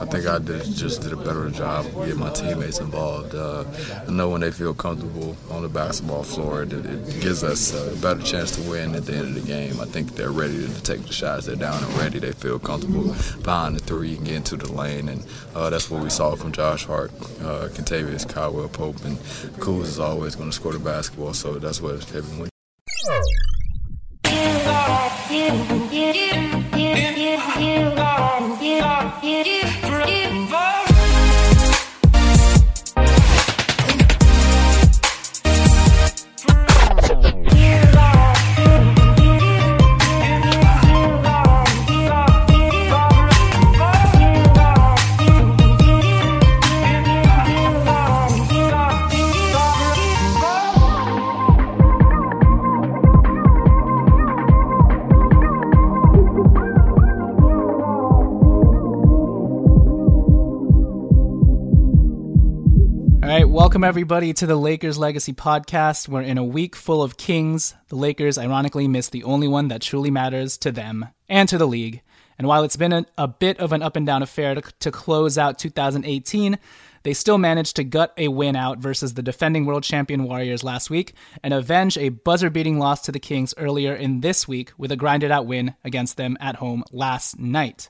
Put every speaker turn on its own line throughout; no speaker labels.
I think I did, just did a better job getting my teammates involved. Uh, I know when they feel comfortable on the basketball floor, it, it, gives us a better chance to win at the end of the game. I think they're ready to take the shots. They're down and ready. They feel comfortable behind the three and get into the lane, and uh, that's what we saw from Josh Hart, uh, Kentavious, Caldwell Pope, and Kuz is always going to score the basketball. So that's what everyone.
Welcome, everybody, to the Lakers Legacy Podcast. We're in a week full of kings. The Lakers, ironically, missed the only one that truly matters to them and to the league. And while it's been a, a bit of an up and down affair to, to close out 2018, they still managed to gut a win out versus the defending world champion Warriors last week and avenge a buzzer beating loss to the Kings earlier in this week with a grinded out win against them at home last night.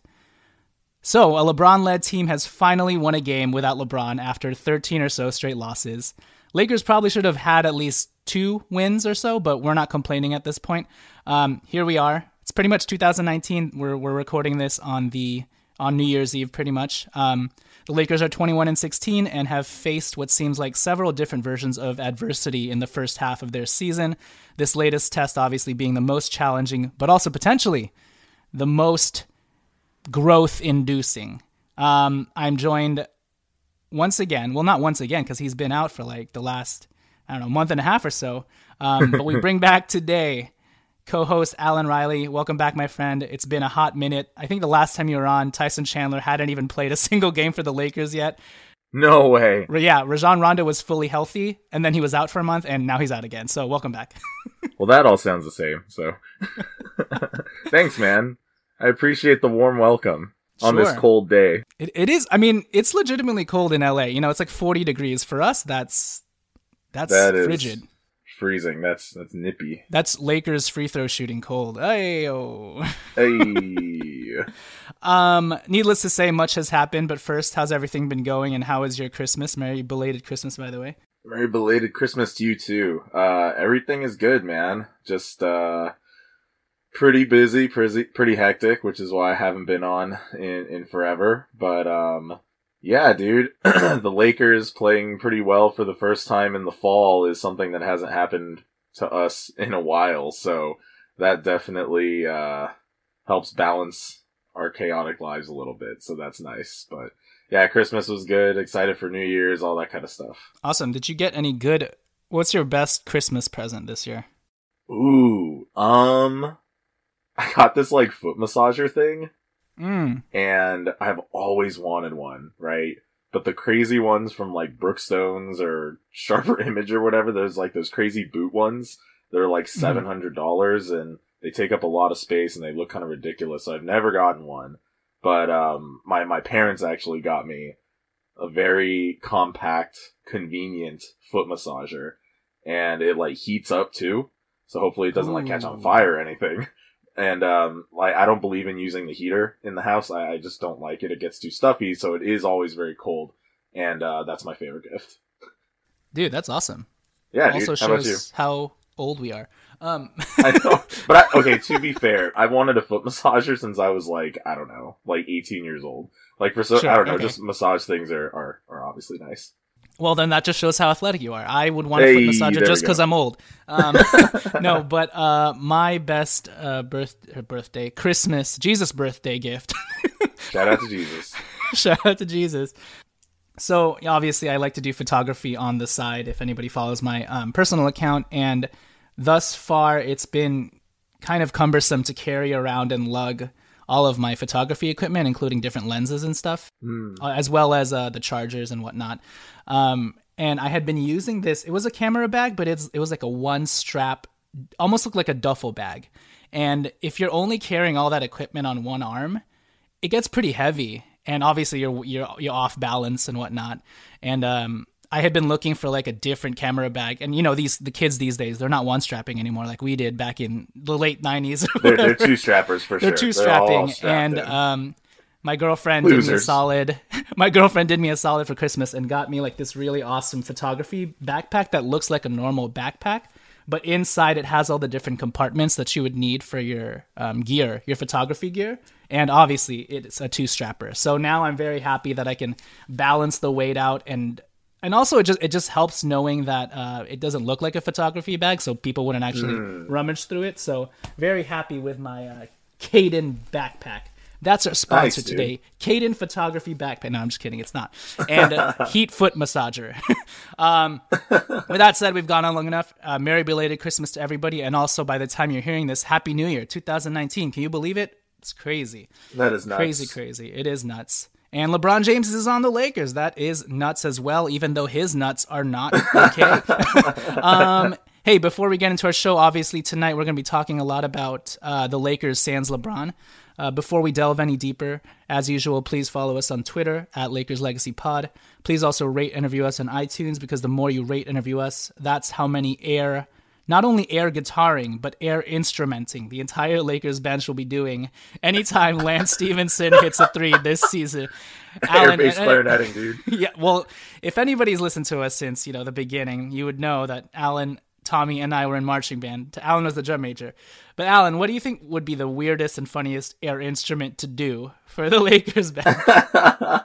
So, a LeBron led team has finally won a game without LeBron after 13 or so straight losses. Lakers probably should have had at least two wins or so, but we're not complaining at this point. Um, here we are. It's pretty much 2019. We're, we're recording this on the on New Year's Eve, pretty much. Um, the Lakers are 21 and 16 and have faced what seems like several different versions of adversity in the first half of their season. This latest test, obviously, being the most challenging, but also potentially the most growth inducing. Um, I'm joined once again, well, not once again, because he's been out for like the last, I don't know, month and a half or so. Um, but we bring back today co host Alan Riley. Welcome back, my friend. It's been a hot minute. I think the last time you were on, Tyson Chandler hadn't even played a single game for the Lakers yet.
No way.
Yeah, Rajon Rondo was fully healthy, and then he was out for a month, and now he's out again. So welcome back.
well, that all sounds the same. So thanks, man. I appreciate the warm welcome on
Sure.
this cold day.
It, it is. I mean, it's legitimately cold in LA. You know, it's like 40 degrees for us. That's that's
That is
frigid.
freezing. That's that's nippy.
That's Lakers free throw shooting cold. Ayo.
Hey.
Um, needless to say, much has happened. But first, how's everything been going, and how is your Christmas? Merry belated Christmas, by the way.
Very belated Christmas to you too. Uh, everything is good, man. Just uh, pretty busy, pretty pretty hectic, which is why I haven't been on in in forever. But um, yeah, dude, the Lakers playing pretty well for the first time in the fall is something that hasn't happened to us in a while. So that definitely uh helps balance our chaotic lives a little bit. So that's nice. But yeah, Christmas was good. Excited for New Year's, all that kind of stuff.
Awesome. Did you get any good? What's your best Christmas present this year?
Ooh, um, I got this like foot massager thing.
Mm.
and I've always wanted one, right? But the crazy ones from like Brookstones or Sharper Image or whatever, there's like those crazy boot ones. They're like
Mm-hmm.
seven hundred dollars and they take up a lot of space and they look kind of ridiculous. So I've never gotten one. But um my my parents actually got me a very compact, convenient foot massager. And it like heats up too. So hopefully it doesn't like catch on fire or anything. And um like I don't believe in using the heater in the house. I, I just don't like it. It gets too stuffy, so it is always very cold. And uh that's my favorite gift.
Dude, that's awesome.
Yeah, dude.
also
How you?
shows how old we are. Um,
I know. But I, okay, to be fair, I wanted a foot massager since I was like, I don't know, like 18 years old. Like for so,
Sure,
I don't know,
okay.
just massage things are, are, are obviously nice.
Well, then that just shows how athletic you are. I would want a foot
Hey,
massager just because. I'm old. Um, no, but uh, my best uh, birth uh, birthday, Christmas, Jesus birthday gift.
Shout out to Jesus.
Shout out to Jesus. So obviously, I like to do photography on the side. If anybody follows my um, personal account, and thus far, it's been kind of cumbersome to carry around and lug all of my photography equipment, including different lenses and stuff, uh, as well as uh, the chargers and whatnot. Um, and I had been using this. It was a camera bag, but it's it was like a one strap, almost looked like a duffel bag. And if you're only carrying all that equipment on one arm, it gets pretty heavy and obviously you're you're you're off balance and whatnot and um I had been looking for like a different camera bag and you know these the kids these days they're not one strapping anymore like we did back in the late 90s
They're, they're two strappers for sure.
They're
sure.
two
all
strapping and um my girlfriend did me a solid my girlfriend did me a solid for Christmas and got me like this really awesome photography backpack that looks like a normal backpack but inside it has all the different compartments that you would need for your um, gear, your photography gear, and obviously it's a two strapper. So now I'm very happy that I can balance the weight out and and also it just it just helps knowing that uh, it doesn't look like a photography bag, so people wouldn't actually rummage through it. So very happy with my uh, Caden backpack. That's our sponsor
Nice,
today. Caden Photography Backpack. No, I'm just kidding. It's not. And uh, Heat Foot Massager. um, with that said, we've gone on long enough. Uh, Merry belated Christmas to everybody, and also by the time you're hearing this, Happy New Year, 2019. Can you believe it? It's crazy,
that is nuts.
crazy, crazy. It is nuts. And LeBron James is on the Lakers. That is nuts as well, even though his nuts are not okay. um, hey, before we get into our show, obviously tonight we're going to be talking a lot about uh, the Lakers sans LeBron. Uh, before we delve any deeper, as usual, please follow us on Twitter at Lakers Legacy Pod. Please also rate and review us on iTunes because the more you rate and review us, that's how many air, not only air guitaring, but air instrumenting the entire Lakers bench will be doing anytime Lance Stephenson hits a three this season.
Air bass clarinetting, dude.
yeah, well, if anybody's listened to us since you know the beginning, you would know that Alan, Tommy, and I were in marching band. Alan was the drum major. But Alan, what do you think would be the weirdest and funniest air instrument to do for the Lakers band?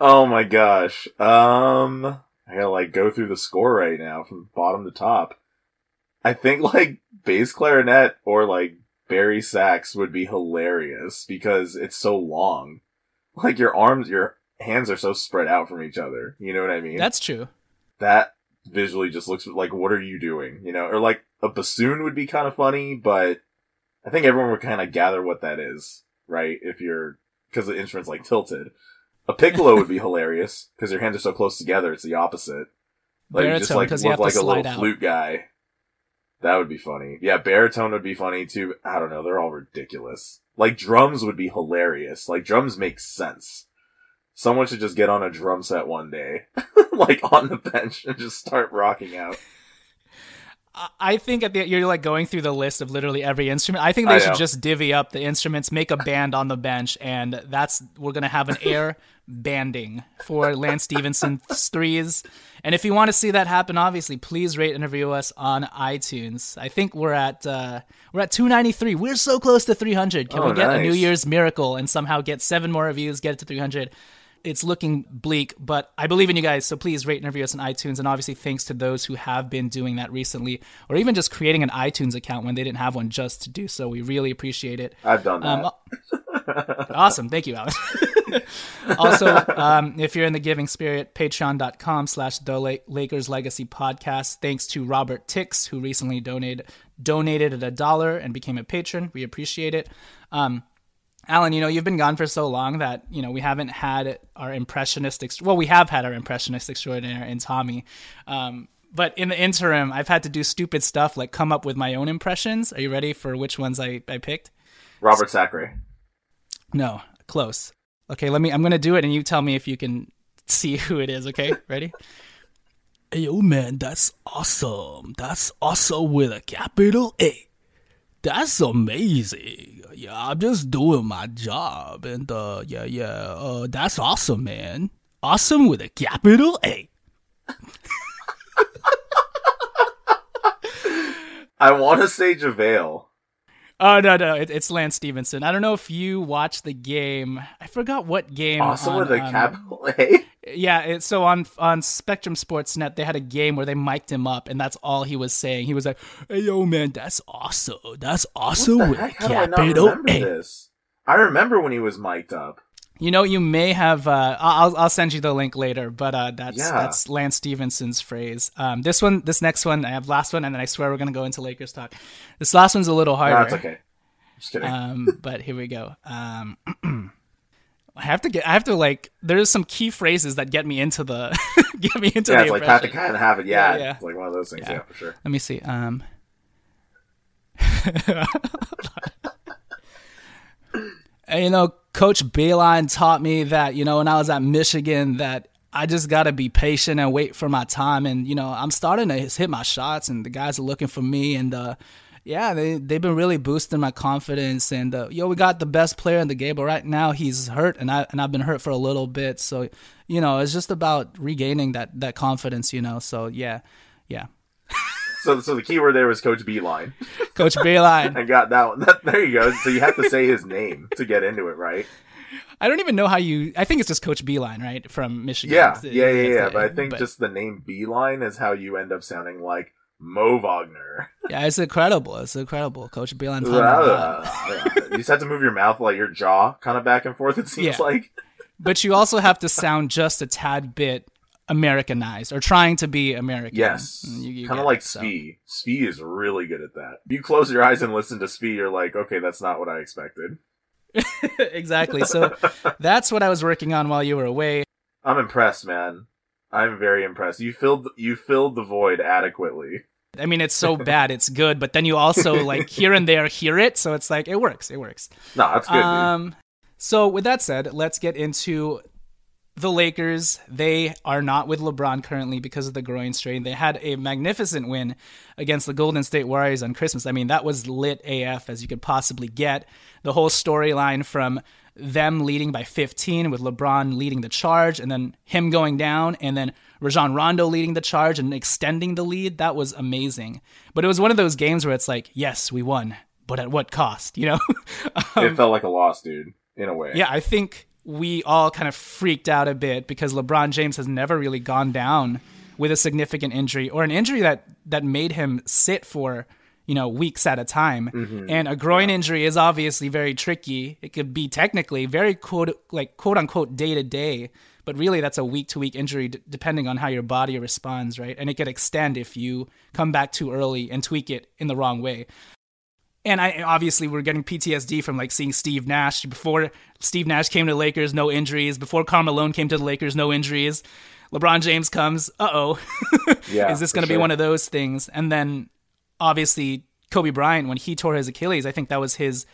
Oh my gosh. Um, I gotta like go through the score right now from bottom to top. I think like bass clarinet or like bari sax would be hilarious because it's so long. Like your arms, your hands are so spread out from each other. You know what I mean?
That's true.
that visually just looks like what are you doing? You know, or like a bassoon would be kind of funny, but I think everyone would kind of gather what that is, right? If you're because the instrument's like tilted. A piccolo would be hilarious because your hands are so close together. It's the opposite. Like you just like
'cause
look like a little
out.
flute guy. That would be funny. Yeah, baritone would be funny too. I don't know. They're all ridiculous. Like drums would be hilarious. Like drums make sense. Someone should just get on a drum set one day, like on the bench, and just start rocking out.
I- think at the you're like going through the list of literally every instrument. I think they
I
should just divvy up the instruments, make a band on the bench, and that's we're gonna have an air banding for Lance Stephenson's threes. And if you want to see that happen, obviously, please rate and review us on iTunes. I think we're at uh, we're at 293. We're so close to 300. Can
Oh,
we get a New. Year's miracle and somehow get seven more reviews, get it to 300? It's looking bleak, but I believe in you guys. So please rate and review us on iTunes. And obviously, thanks to those who have been doing that recently, or even just creating an iTunes account when they didn't have one just to do so. We really appreciate it.
I've done that.
Um, awesome. Thank you, Alex. also, um, if you're in the giving spirit, patreon.com slash the Lakers Legacy Podcast. Thanks to Robert Tix, who recently donated donated at a dollar and became a patron. We appreciate it. Um, Alan, you know, you've been gone for so long that, you know, we haven't had our impressionist, ex- well, we have had our impressionist extraordinaire in Tommy. Um, but in the interim, I've had to do stupid stuff like come up with my own impressions. Are you ready for which ones I, I picked?
Robert Sacre.
No, close. Okay, let me, I'm going to do it and you tell me if you can see who it is, okay? Ready? hey, yo, man, that's awesome. That's awesome with a capital A. That's amazing. Yeah, I'm just doing my job. And, uh, yeah, yeah, uh, that's awesome, man. Awesome with a capital A.
I want to say JaVale.
Oh no no, it, it's Lance Stephenson. I don't know if you watched the game. I forgot what game.
Awesome
on,
with a
um,
capital A.
Yeah, it, so on on Spectrum Sportsnet, they had a game where they mic'd him up, and that's all he was saying. He was like, "Hey yo, man, that's awesome. That's awesome with
heck? How do I not
capital
remember
A."
this? I remember when he was mic'd up.
You know, you may have. Uh, I'll I'll send you the link later, but uh, that's
Yeah.
that's Lance Stephenson's phrase. Um, this one, this next one, I have last one, and then I swear we're gonna go into Lakers talk. This last one's a little harder.
No, it's okay. Just kidding.
Um, but here we go. Um, I have to get. I have to like. There's some key phrases that get me into the get me into
yeah,
the
it's like the
impression.
cat and have it. Yeah,
Yeah, yeah.
like one of those things.
Yeah.
Yeah, for sure.
Let me see. Um, you know, Coach Beilein taught me that, you know, when I was at Michigan, that I just got to be patient and wait for my time. And, you know, I'm starting to hit my shots and the guys are looking for me. And, uh, yeah, they, they've been really boosting my confidence. And, uh, yo, we got the best player in the game, but right now he's hurt and, I, and I've been hurt for a little bit. So, you know, it's just about regaining that, that confidence, you know. So, yeah, yeah.
So, so the key word there was Coach Beilein.
Coach Beilein.
I got that one. That, there you go. So you have to say his name to get into it, right?
I don't even know how you. I think it's just Coach Beilein, right, from Michigan.
Yeah, yeah, yeah, yeah.
it.
But I think
But-
just the name Beilein is how you end up sounding like Mo Wagner.
yeah, it's incredible. It's incredible. Coach Beilein. me uh,
you just have to move your mouth like your jaw kind of back and forth. It seems
Yeah.
like.
But you also have to sound just a tad bit Americanized or trying to be American.
Yes,
you
kind of like
it, so.
Svi. Svi is really good at that. If you close your eyes and listen to Svi, you're like, okay, that's not what I expected.
exactly. So that's what I was working on while you were away.
I'm impressed, man. I'm very impressed. You filled you filled the void adequately.
I mean, it's so bad, it's good, but then you also like here and there hear it, so it's like it works. It works.
No, that's good.
Um, so with that said, let's get into the Lakers. They are not with LeBron currently because of the groin strain. They had a magnificent win against the Golden State Warriors on Christmas. I mean, that was lit AF as you could possibly get. The whole storyline from them leading by 15 with LeBron leading the charge and then him going down and then Rajon Rondo leading the charge and extending the lead. That was amazing. But it was one of those games where it's like, yes, we won, but at what cost, you know?
it um, felt like a loss, dude. In a way.
Yeah, I think we all kind of freaked out a bit because LeBron James has never really gone down with a significant injury or an injury that that made him sit for you know weeks at a time. Mm-hmm. And a groin injury is obviously very tricky. It could be technically very quote like quote unquote day to day, but really that's a week to week injury d- depending on how your body responds, right? And it could extend if you come back too early and tweak it in the wrong way. And I obviously we're getting PTSD from like seeing Steve Nash before Steve Nash came to the Lakers, no injuries. Before Carmelo came to the Lakers, no injuries. LeBron James comes, uh oh,
Yeah,
is this going to be one of those things? And then obviously Kobe Bryant when he tore his Achilles, I think that was his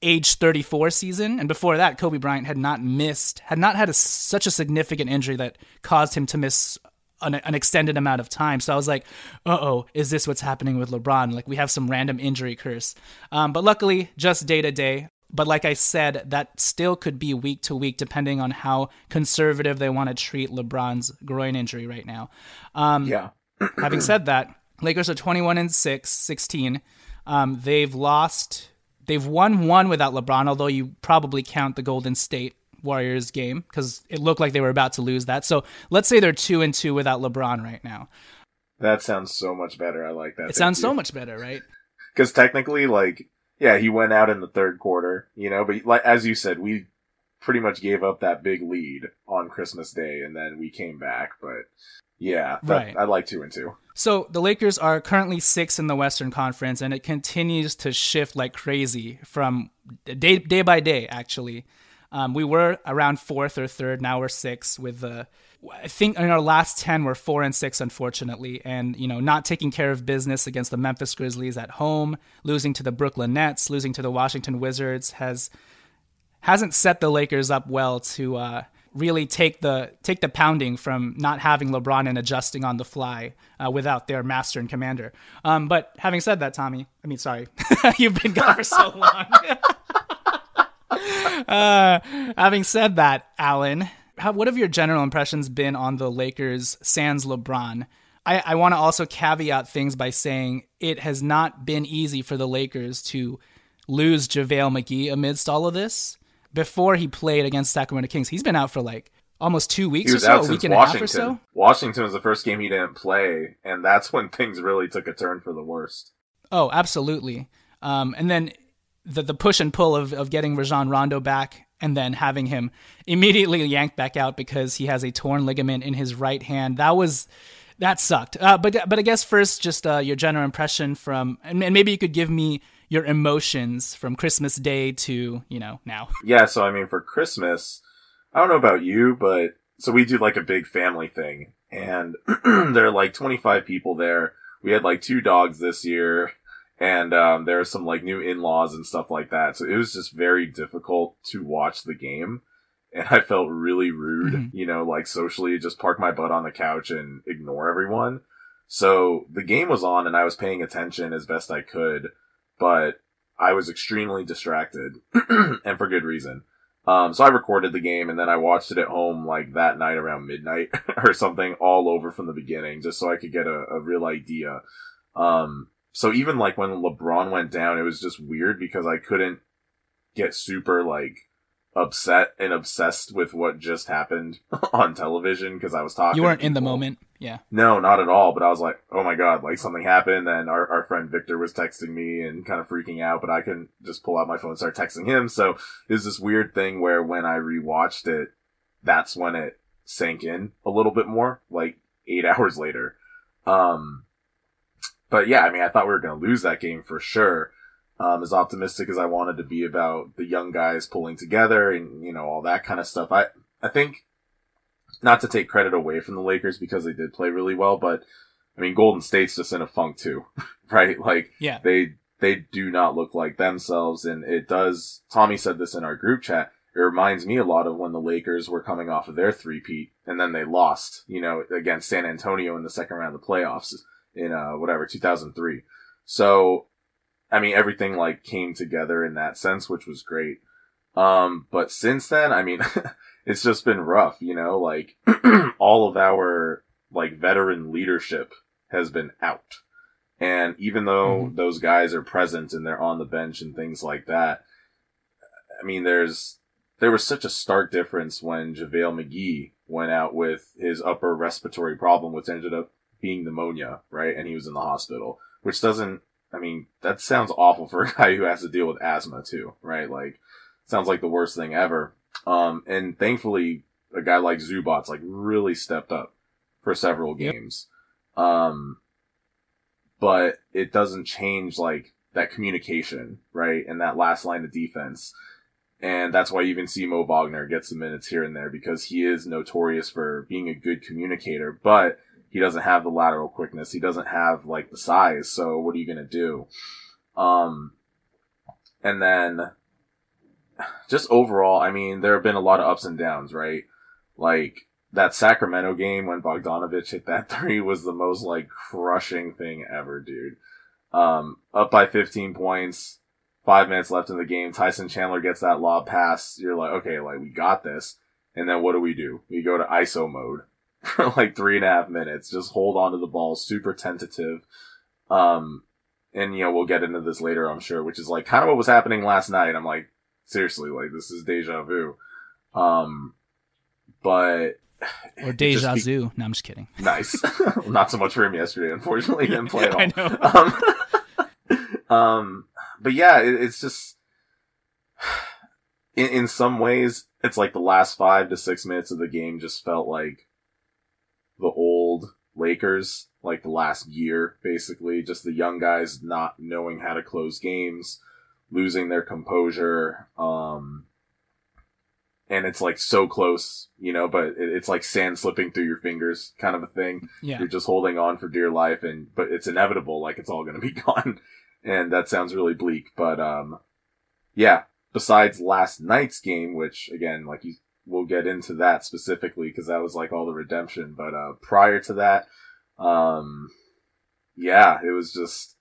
age 34 season and before that Kobe Bryant had not missed had not had a, such a significant injury that caused him to miss an, an extended amount of time. So I was like uh-oh is this what's happening with LeBron? Like we have some random injury curse. Um, but luckily just day to day. But like I said that still could be week to week depending on how conservative they want to treat LeBron's groin injury right now. Um,
Yeah.
having said that, Lakers are 21 and 6, 16. Um, they've lost, they've won one without LeBron, although you probably count the Golden State Warriors game because it looked like they were about to lose that. So let's say they're two and two without LeBron right now.
That sounds so much better. I like that.
It sounds so much better, right?
because technically, like, yeah, he went out in the third quarter, you know, but like as you said, we pretty much gave up that big lead on Christmas Day, and then we came back. But yeah, that,
Right.
I like two and two.
So the Lakers are currently six in the Western Conference, and it continues to shift like crazy from day day by day. Actually, um, we were around fourth or third. Now we're six. With the, I think in our last ten, we're four and six, unfortunately, and you know not taking care of business against the Memphis Grizzlies at home, losing to the Brooklyn Nets, losing to the Washington Wizards has hasn't set the Lakers up well to uh, really take the take the pounding from not having LeBron and adjusting on the fly uh, without their master and commander. Um, but having said that, Tommy, I mean, sorry, you've been gone for so long. uh, having said that, Alan, how, what have your general impressions been on the Lakers sans LeBron? I, I want to also caveat things by saying it has not been easy for the Lakers to lose JaVale McGee amidst all of this. Before he played against Sacramento Kings, he's been out for like almost two weeks
He
or so,
out
a week and a
Washington.
half or so.
Washington was the first game he didn't play, and that's when things really took a turn for the worst.
Oh, absolutely. Um, and then the the push and pull of, of getting Rajon Rondo back and then having him immediately yanked back out because he has a torn ligament in his right hand. That was that sucked. Uh, but but I guess first just uh, your general impression from and, and maybe you could give me your emotions from Christmas Day to you know now.
Yeah, so I mean, for Christmas, I don't know about you, but so we do like a big family thing, and there are like 25 people there. We had like two dogs this year, and um, there are some like new in-laws and stuff like that. So it was just very difficult to watch the game, and I felt really rude,
Mhm.
you know, like socially, just park my butt on the couch and ignore everyone. So the game was on, and I was paying attention as best I could, but I was extremely distracted, and for good reason. Um, so I recorded the game and then I watched it at home like that night around midnight or something all over from the beginning just so I could get a, a real idea. Um, so even like when LeBron went down, it was just weird because I couldn't get super like upset and obsessed with what just happened on television because I was talking.
You weren't in the moment, yeah.
No, not at all. But I was like, oh my god, like something happened. And our, our friend Victor was texting me and kind of freaking out, but I couldn't just pull out my phone and start texting him. So it was this weird thing where when I rewatched it, that's when it sank in a little bit more, like eight hours later. Um, but yeah, I mean, I thought we were going to lose that game for sure. Um, as optimistic as I wanted to be about the young guys pulling together and, you know, all that kind of stuff. I, I think not to take credit away from the Lakers because they did play really well, but I mean, Golden State's just in a funk too, right? Like,
Yeah.
they, they do not look like themselves. And it does, Tommy said this in our group chat. It reminds me a lot of when the Lakers were coming off of their three-peat and then they lost, you know, against San Antonio in the second round of the playoffs in, uh, whatever, 2003. So, I mean, everything like came together in that sense, which was great. Um, but since then, I mean, it's just been rough, you know, like all of our like veteran leadership has been out. And even though those guys are present and they're on the bench and things like that, I mean, there's, there was such a stark difference when JaVale McGee went out with his upper respiratory problem, which ended up being pneumonia, right? And he was in the hospital, which doesn't, I mean, that sounds awful for a guy who has to deal with asthma too, right? Like, sounds like the worst thing ever. Um, and thankfully, a guy like Zubac like really stepped up for several
Yep.
games. Um, but it doesn't change like that communication, right? And that last line of defense. And that's why you even see Mo Wagner get some minutes here and there because he is notorious for being a good communicator, but he doesn't have the lateral quickness. He doesn't have like the size. So what are you going to do? Um, and then just overall, I mean, there have been a lot of ups and downs, right? Like that Sacramento game when Bogdanovich hit that three was the most like crushing thing ever, dude. Um, up by 15 points, five minutes left in the game. Tyson Chandler gets that lob pass. You're like, okay, like we got this. And then what do we do? We go to ISO mode for like three and a half minutes. Just hold on to the ball, super tentative. Um, and you know, we'll get into this later, I'm sure, which is like kind of what was happening last night. I'm like, seriously, like this is deja vu. Um, but
Or Deja
be-
Vu. No, I'm just kidding.
nice. Not so much for him yesterday, unfortunately. He didn't play at all.
I know.
Um, um, but yeah, it, it's just in, in some ways it's like the last five to six minutes of the game just felt like the old Lakers, like the last year, basically. Just the young guys not knowing how to close games, losing their composure. Um, and it's like so close, you know, but it's like sand slipping through your fingers kind of a thing.
Yeah.
You're just holding on for dear life and, but it's inevitable, like it's all going to be gone. And that sounds really bleak, but, um, yeah, besides last night's game, which again, like you, we'll get into that specifically because that was like all the redemption. But, uh, prior to that, um, yeah, it was just,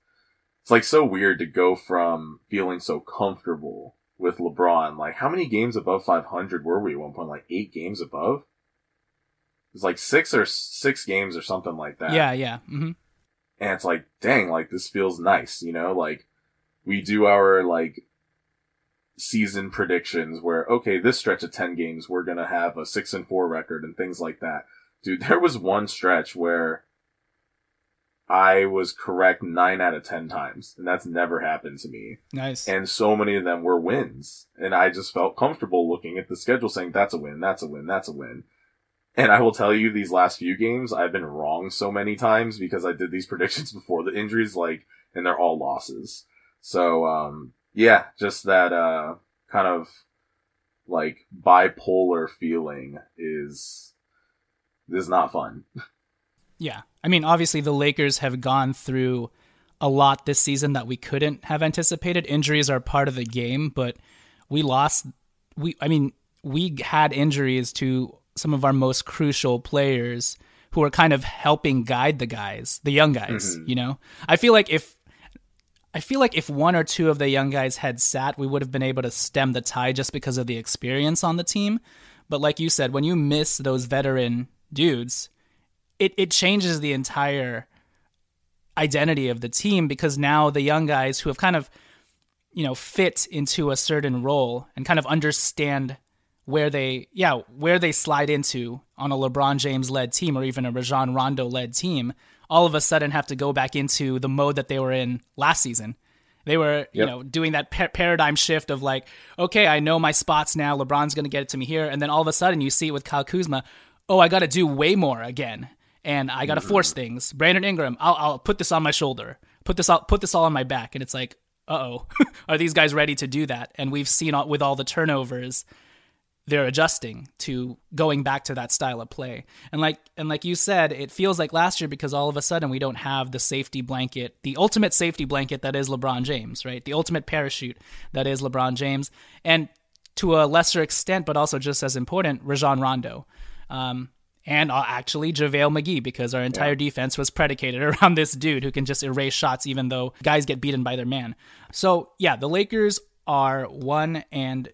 it's like so weird to go from feeling so comfortable with LeBron. Like, how many games above 500 were we at one point? Like eight games above? It's like six or six games or something like that.
Yeah, yeah. hmm
And it's like, dang, like this feels nice, you know? Like, we do our like season predictions where, okay, this stretch of 10 games, we're gonna have a six and four record and things like that. Dude, there was one stretch where I was correct nine out of ten times, and that's never happened to me.
Nice.
And so many of them were wins, and I just felt comfortable looking at the schedule, saying that's a win, that's a win, that's a win. And I will tell you, these last few games, I've been wrong so many times because I did these predictions before the injuries, like, and they're all losses. So, um, yeah, just that, uh, kind of, like, bipolar feeling is, is not fun.
Yeah. I mean, obviously, the Lakers have gone through a lot this season that we couldn't have anticipated. Injuries are part of the game, but we lost. We, I mean, we had injuries to some of our most crucial players who are kind of helping guide the guys, the young guys.
Mm-hmm.
You know, I feel like if I feel like if one or two of the young guys had sat, we would have been able to stem the tide just because of the experience on the team. But like you said, when you miss those veteran dudes, it, it changes the entire identity of the team because now the young guys who have kind of you know fit into a certain role and kind of understand where they yeah where they slide into on a LeBron James led team or even a Rajon Rondo led team all of a sudden have to go back into the mode that they were in last season. They were you know doing that pa- paradigm shift of like okay I know my spots now. LeBron's going to get it to me here. And then all of a sudden you see it with Kyle Kuzma oh I got to do way more again. And I got to force things. Brandon Ingram I'll, I'll put this on my shoulder. Put this all put this all on my back. And it's like uh-oh are these guys ready to do that? And we've seen all, with all the turnovers they're adjusting to going back to that style of play. And like and like you said, it feels like last year because all of a sudden we don't have the safety blanket, the ultimate safety blanket that is LeBron James, right? The ultimate parachute that is LeBron James, and to a lesser extent, but also just as important, Rajon Rondo. Um, and uh, actually JaVale McGee, because our entire defense was predicated around this dude who can just erase shots even though guys get beaten by their man. So, yeah, the Lakers are one and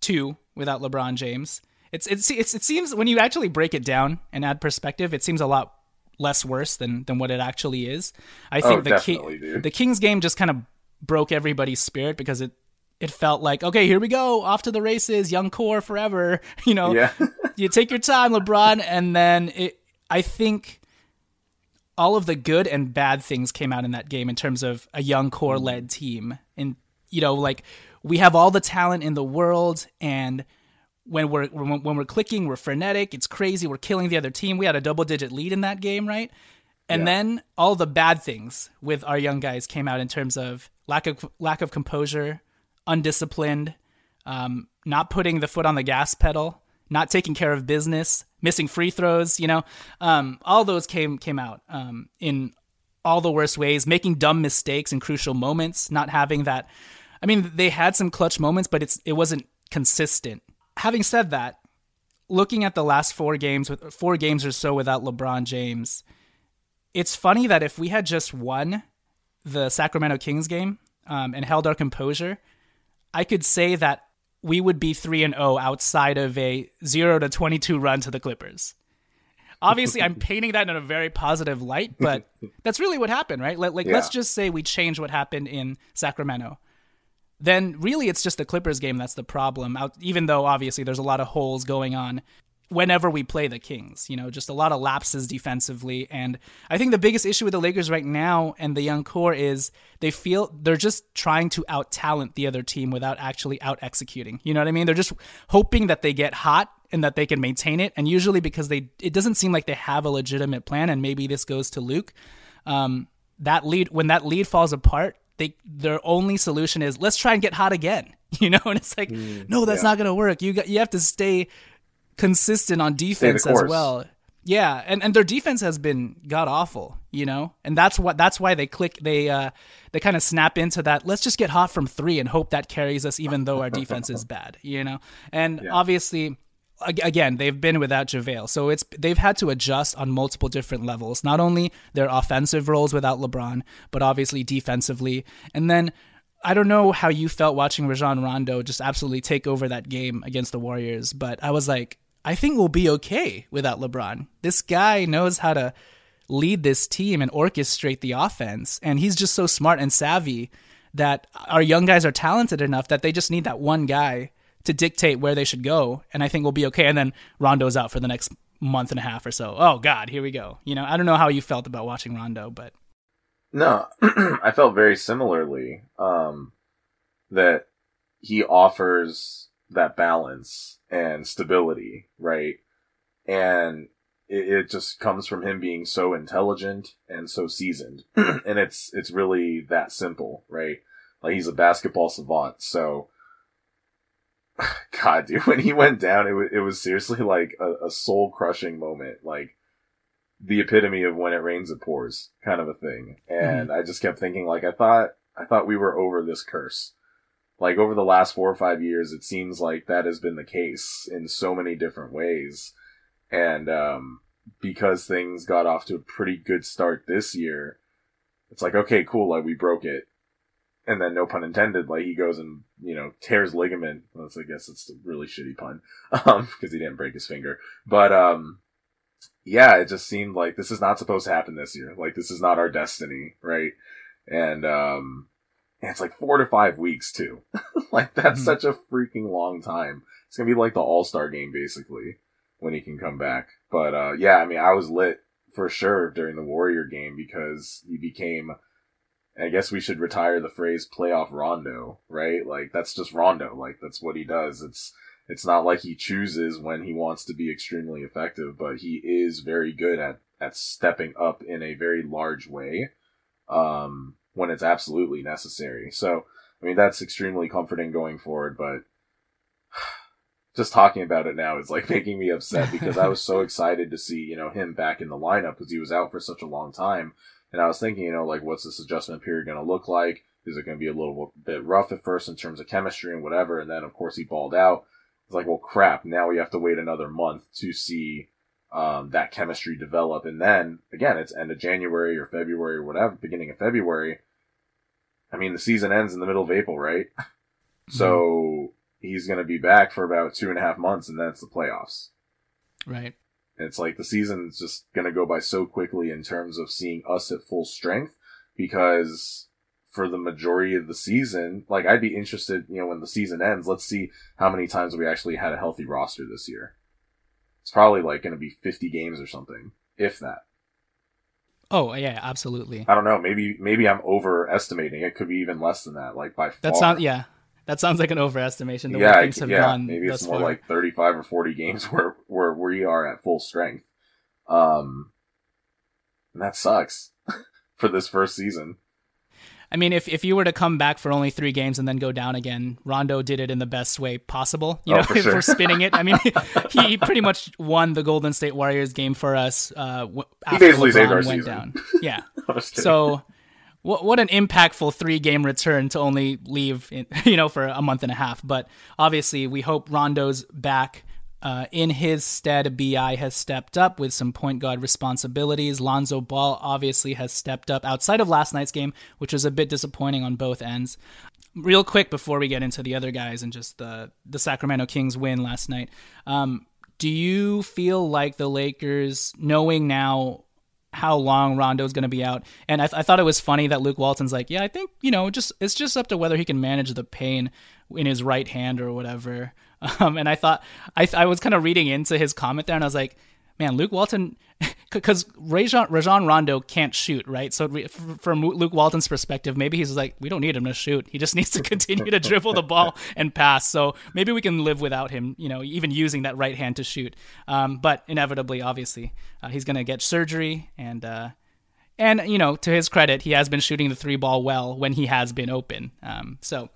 two without LeBron James. It's, it's it's it seems when you actually break it down and add perspective, it seems a lot less worse than than what it actually is. I think
Oh,
the Ki- the Kings game just kind of broke everybody's spirit because it it felt like okay, here we go, off to the races, young core forever. You know,
Yeah.
you take your time, LeBron, and then it. I think all of the good and bad things came out in that game in terms of a young core led team. And you know, like we have all the talent in the world, and when we're when when we're clicking, we're frenetic. It's crazy. We're killing the other team. We had a double digit lead in that game, right? And then all the bad things with our young guys came out in terms of lack of lack of composure, undisciplined, um, not putting the foot on the gas pedal, not taking care of business, missing free throws. You know, um, all those came came out um, in all the worst ways, making dumb mistakes in crucial moments, not having that. I mean, they had some clutch moments, but it's it wasn't consistent. Having said that, looking at the last four games with four games or so without LeBron James, it's funny that if we had just won the Sacramento Kings game um, and held our composure, I could say that we would be three and zero outside of a zero to twenty two run to the Clippers. Obviously, I'm painting that in a very positive light, but that's really what happened, right? Like, like let's just say we change what happened in Sacramento. Then really, it's just the Clippers game that's the problem. Out, even though obviously there's a lot of holes going on whenever we play the Kings. You know, just a lot of lapses defensively. And I think the biggest issue with the Lakers right now and the young core is they feel they're just trying to out talent the other team without actually out executing. You know what I mean? They're just hoping that they get hot and that they can maintain it. And usually because they, it doesn't seem like they have a legitimate plan. And maybe this goes to Luke. Um, that lead, when that lead falls apart, they, their only solution is let's try and get hot again. You know, and it's like, mm, no, that's yeah. not going to work. You got, you have to stay consistent on defense as well. Yeah, and, and their defense has been god awful, you know, and that's what that's why they click they uh they kind of snap into that. Let's just get hot from three and hope that carries us, even though our defense is bad, you know. And yeah. obviously, again, they've been without JaVale, so it's they've had to adjust on multiple different levels. Not only their offensive roles without LeBron, but obviously defensively, and then I don't know how you felt watching Rajon Rondo just absolutely take over that game against the Warriors, but I was like, I think we'll be okay without LeBron. This guy knows how to lead this team and orchestrate the offense. And he's just so smart and savvy that our young guys are talented enough that they just need that one guy to dictate where they should go. And I think we'll be okay. And then Rondo's out for the next month and a half or so. Oh, God, here we go. You know, I don't know how you felt about watching Rondo, but.
No, I felt very similarly um, that he offers that balance and stability, right? And it, it just comes from him being so intelligent and so seasoned. and it's, it's really that simple, right? Like he's a basketball savant. So, God, dude, when he went down, it was, it was seriously like a, a soul crushing moment. Like, the epitome of when it rains it pours kind of a thing. And mm-hmm. I just kept thinking like I thought I thought we were over this curse like over the last four or five years, it seems like that has been the case in so many different ways. And um, because things got off to a pretty good start this year, it's like, okay, cool, like we broke it. And then, no pun intended, like he goes and, you know, tears ligament. Well, I guess it's a really shitty pun, um, because he didn't break his finger. But, um, yeah, it just seemed like this is not supposed to happen this year. Like, this is not our destiny, right? And, um, and it's like four to five weeks too. like that's mm-hmm. such a freaking long time. It's gonna be like the All Star game basically when he can come back. But uh, yeah, I mean, I was lit for sure during the Warrior game because he became. I guess we should retire the phrase "playoff Rondo," right? Like that's just Rondo. Like that's what he does. It's it's not like he chooses when he wants to be extremely effective, but he is very good at at stepping up in a very large way. Um, when it's absolutely necessary. So, I mean, that's extremely comforting going forward, but just talking about it now is like making me upset because I was so excited to see, you know, him back in the lineup because he was out for such a long time. And I was thinking, you know, like, what's this adjustment period going to look like? Is it going to be a little bit rough at first in terms of chemistry and whatever? And then, of course, he balled out. It's like, well, crap. Now we have to wait another month to see um, that chemistry develop. And then again, it's end of January or February or whatever, beginning of February. I mean, the season ends in the middle of April, right? Mm-hmm. So he's going to be back for about two and a half months, and then it's the playoffs.
Right.
And it's like the season is just going to go by so quickly in terms of seeing us at full strength because for the majority of the season, like I'd be interested, you know, when the season ends, let's see how many times we actually had a healthy roster this year. It's probably like going to be 50 games or something, if that.
Oh yeah, absolutely.
I don't know. Maybe maybe I'm overestimating. It could be even less than that. Like by
that not yeah. That sounds like an overestimation.
The yeah, way things have yeah. gone. Maybe it's more far. like 35 or 40 games where where we are at full strength. Um, and that sucks for this first season.
I mean, if, if you were to come back for only three games and then go down again, Rondo did it in the best way possible. You oh, know, for we're spinning it, I mean, he pretty much won the Golden State Warriors game for us. Uh,
after he basically LeBron saved our went season. down.
Yeah. so, what what an impactful three game return to only leave, in, you know, for a month and a half. But obviously, we hope Rondo's back. Uh, in his stead, BI has stepped up with some point guard responsibilities. Lonzo Ball obviously has stepped up outside of last night's game, which was a bit disappointing on both ends. Real quick before we get into the other guys and just the the Sacramento Kings win last night, um, do you feel like the Lakers, knowing now how long Rondo's going to be out. And I, th- I, thought it was funny that Luke Walton's like, yeah, I think you know, just it's just up to whether he can manage the pain in his right hand or whatever. Um, and I thought I I was kind of reading into his comment there, and I was like, man, Luke Walton, because Rajon, Rajon Rondo can't shoot, right? So from Luke Walton's perspective, maybe he's like, we don't need him to shoot. He just needs to continue to dribble the ball and pass. So maybe we can live without him, you know, even using that right hand to shoot. Um, but inevitably, obviously, uh, he's going to get surgery and. Uh, and you know, to his credit, he has been shooting the three ball well when he has been open. Um, so,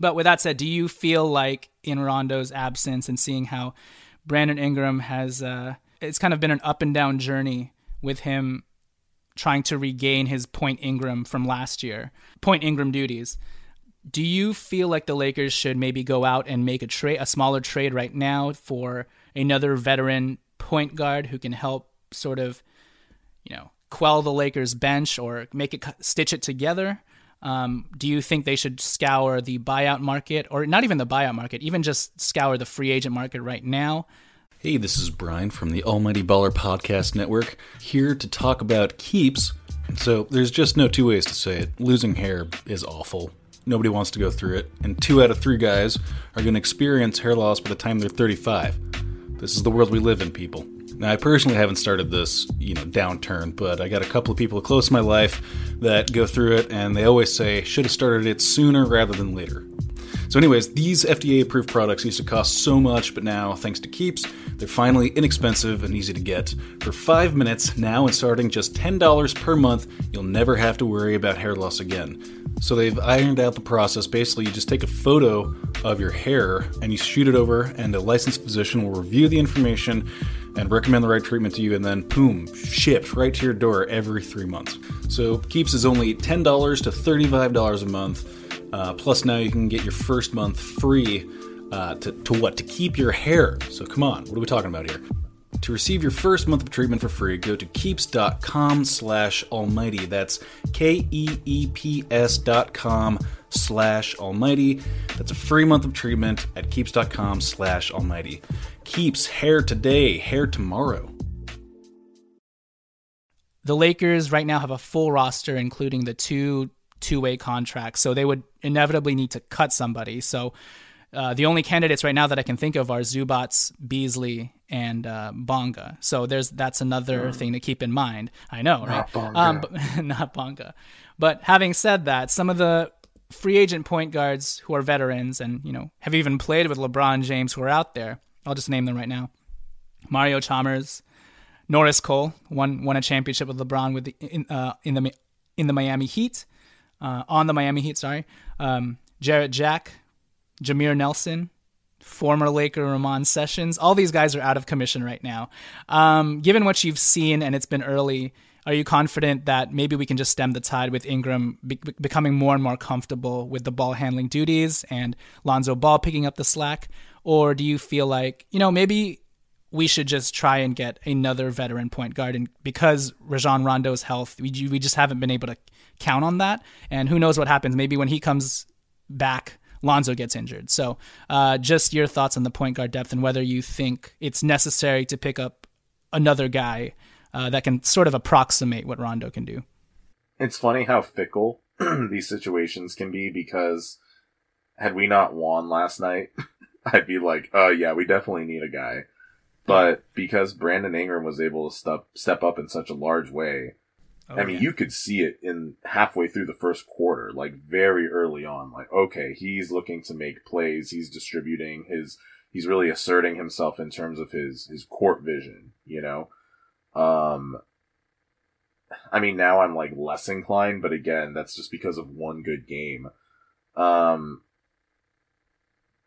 but with that said, do you feel like in Rondo's absence and seeing how Brandon Ingram has uh, it's kind of been an up and down journey with him trying to regain his point Ingram from last year, point Ingram duties. Do you feel like the Lakers should maybe go out and make a trade, a smaller trade right now for another veteran point guard who can help sort of, you know, quell the Lakers bench or make it stitch it together? Um, do you think they should scour the buyout market or not even the buyout market, even just scour the free agent market right now?
Hey, this is Brian from the Almighty Baller Podcast Network, here to talk about keeps. So, there's just no two ways to say it. Losing hair is awful. Nobody wants to go through it, and two out of three guys are going to experience hair loss by the time they're 35. This is the world we live in, people. Now, I personally haven't started this, you know, downturn, but I got a couple of people close to my life that go through it, and they always say, should have started it sooner rather than later. So, anyways, these FDA approved products used to cost so much, but now, thanks to Keeps, they're finally inexpensive and easy to get. For five minutes, now and starting just $10 per month, you'll never have to worry about hair loss again. So, they've ironed out the process. Basically, you just take a photo of your hair and you shoot it over, and a licensed physician will review the information and recommend the right treatment to you, and then boom, shipped right to your door every three months. So Keeps is only $10 to $35 a month. Uh, plus, now you can get your first month free uh, to, to what? To keep your hair. So, come on, what are we talking about here? To receive your first month of treatment for free, go to keeps.com slash almighty. That's K-E-E-P-S dot com slash almighty. That's a free month of treatment at keeps.com slash almighty. Keeps hair today, hair tomorrow.
The Lakers right now have a full roster, including the two two way contracts. So they would inevitably need to cut somebody. So uh, the only candidates right now that I can think of are Zubac, Beasley, and uh, Bonga. So there's that's another mm. thing to keep in mind. I know, right? Not Bonga. Um, but, not Bonga. But having said that, some of the free agent point guards who are veterans and you know have even played with LeBron James who are out there. I'll just name them right now: Mario Chalmers, Norris Cole won won a championship with LeBron with the, in, uh, in the in the Miami Heat uh, on the Miami Heat. Sorry, um, Jarrett Jack, Jameer Nelson, former Laker Ramon Sessions. All these guys are out of commission right now. Um, given what you've seen, and it's been early, are you confident that maybe we can just stem the tide with Ingram be- becoming more and more comfortable with the ball handling duties and Lonzo Ball picking up the slack? Or do you feel like, you know, maybe we should just try and get another veteran point guard. And because Rajon Rondo's health, we, we just haven't been able to count on that. And who knows what happens? Maybe when he comes back, Lonzo gets injured. So, uh, just your thoughts on the point guard depth and whether you think it's necessary to pick up another guy uh, that can sort of approximate what Rondo can do.
It's funny how fickle these situations can be because had we not won last night, I'd be like, oh, yeah, we definitely need a guy. But because Brandon Ingram was able to step step up in such a large way, oh, I mean, yeah. you could see it in halfway through the first quarter, like very early on. Like, okay, he's looking to make plays. He's distributing his. He's really asserting himself in terms of his his court vision. You know, um, I mean, now I'm like less inclined, but again, that's just because of one good game. Um,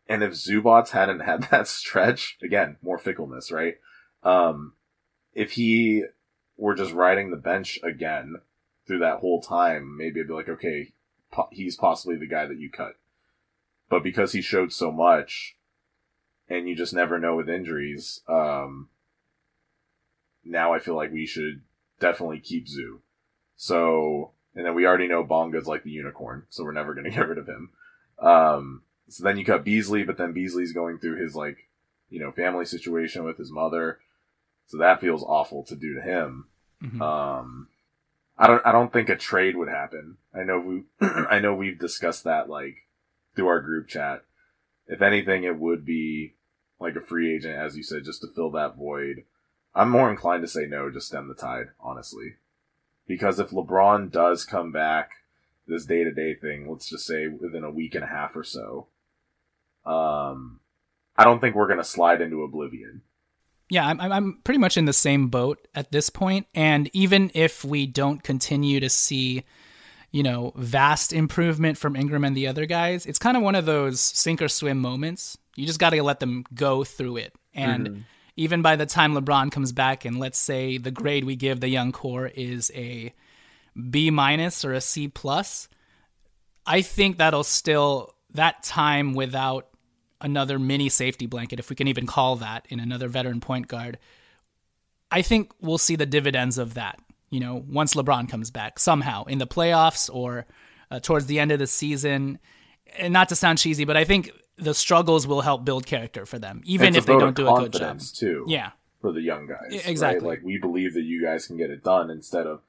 and if Zubac hadn't had that stretch, again, more fickleness, right? Um, if he were just riding the bench again through that whole time, maybe I'd be like, okay, po- he's possibly the guy that you cut. But because he showed so much, and you just never know with injuries, um, now I feel like we should definitely keep Zoo. So, and then we already know Bonga's like the unicorn, so we're never going to get rid of him. Um, so then you cut Beasley, but then Beasley's going through his like, you know, family situation with his mother. So that feels awful to do to him. Mm-hmm. Um, I don't, I don't think a trade would happen. I know we, I know we've discussed that like through our group chat. if anything, it would be like a free agent, as you said, just to fill that void. I'm more inclined to say no, just stem the tide, honestly. Because if LeBron does come back, this day to day thing, let's just say within a week and a half or so, um, I don't think we're going to slide into oblivion.
Yeah, I'm, I'm pretty much in the same boat at this point. And even if we don't continue to see, you know, vast improvement from Ingram and the other guys, it's kind of one of those sink or swim moments. You just got to let them go through it. And mm-hmm. even by the time LeBron comes back, and let's say the grade we give the young core is a B minus or a C plus, I think that'll still that time without another mini safety blanket, if we can even call that, in another veteran point guard. I think we'll see the dividends of that. You know, once LeBron comes back somehow in the playoffs or uh, towards the end of the season. And not to sound cheesy, but I think the struggles will help build character for them, even if they don't do a good job.
Too,
yeah,
for the young guys,
exactly.
Right? Like we believe that you guys can get it done instead of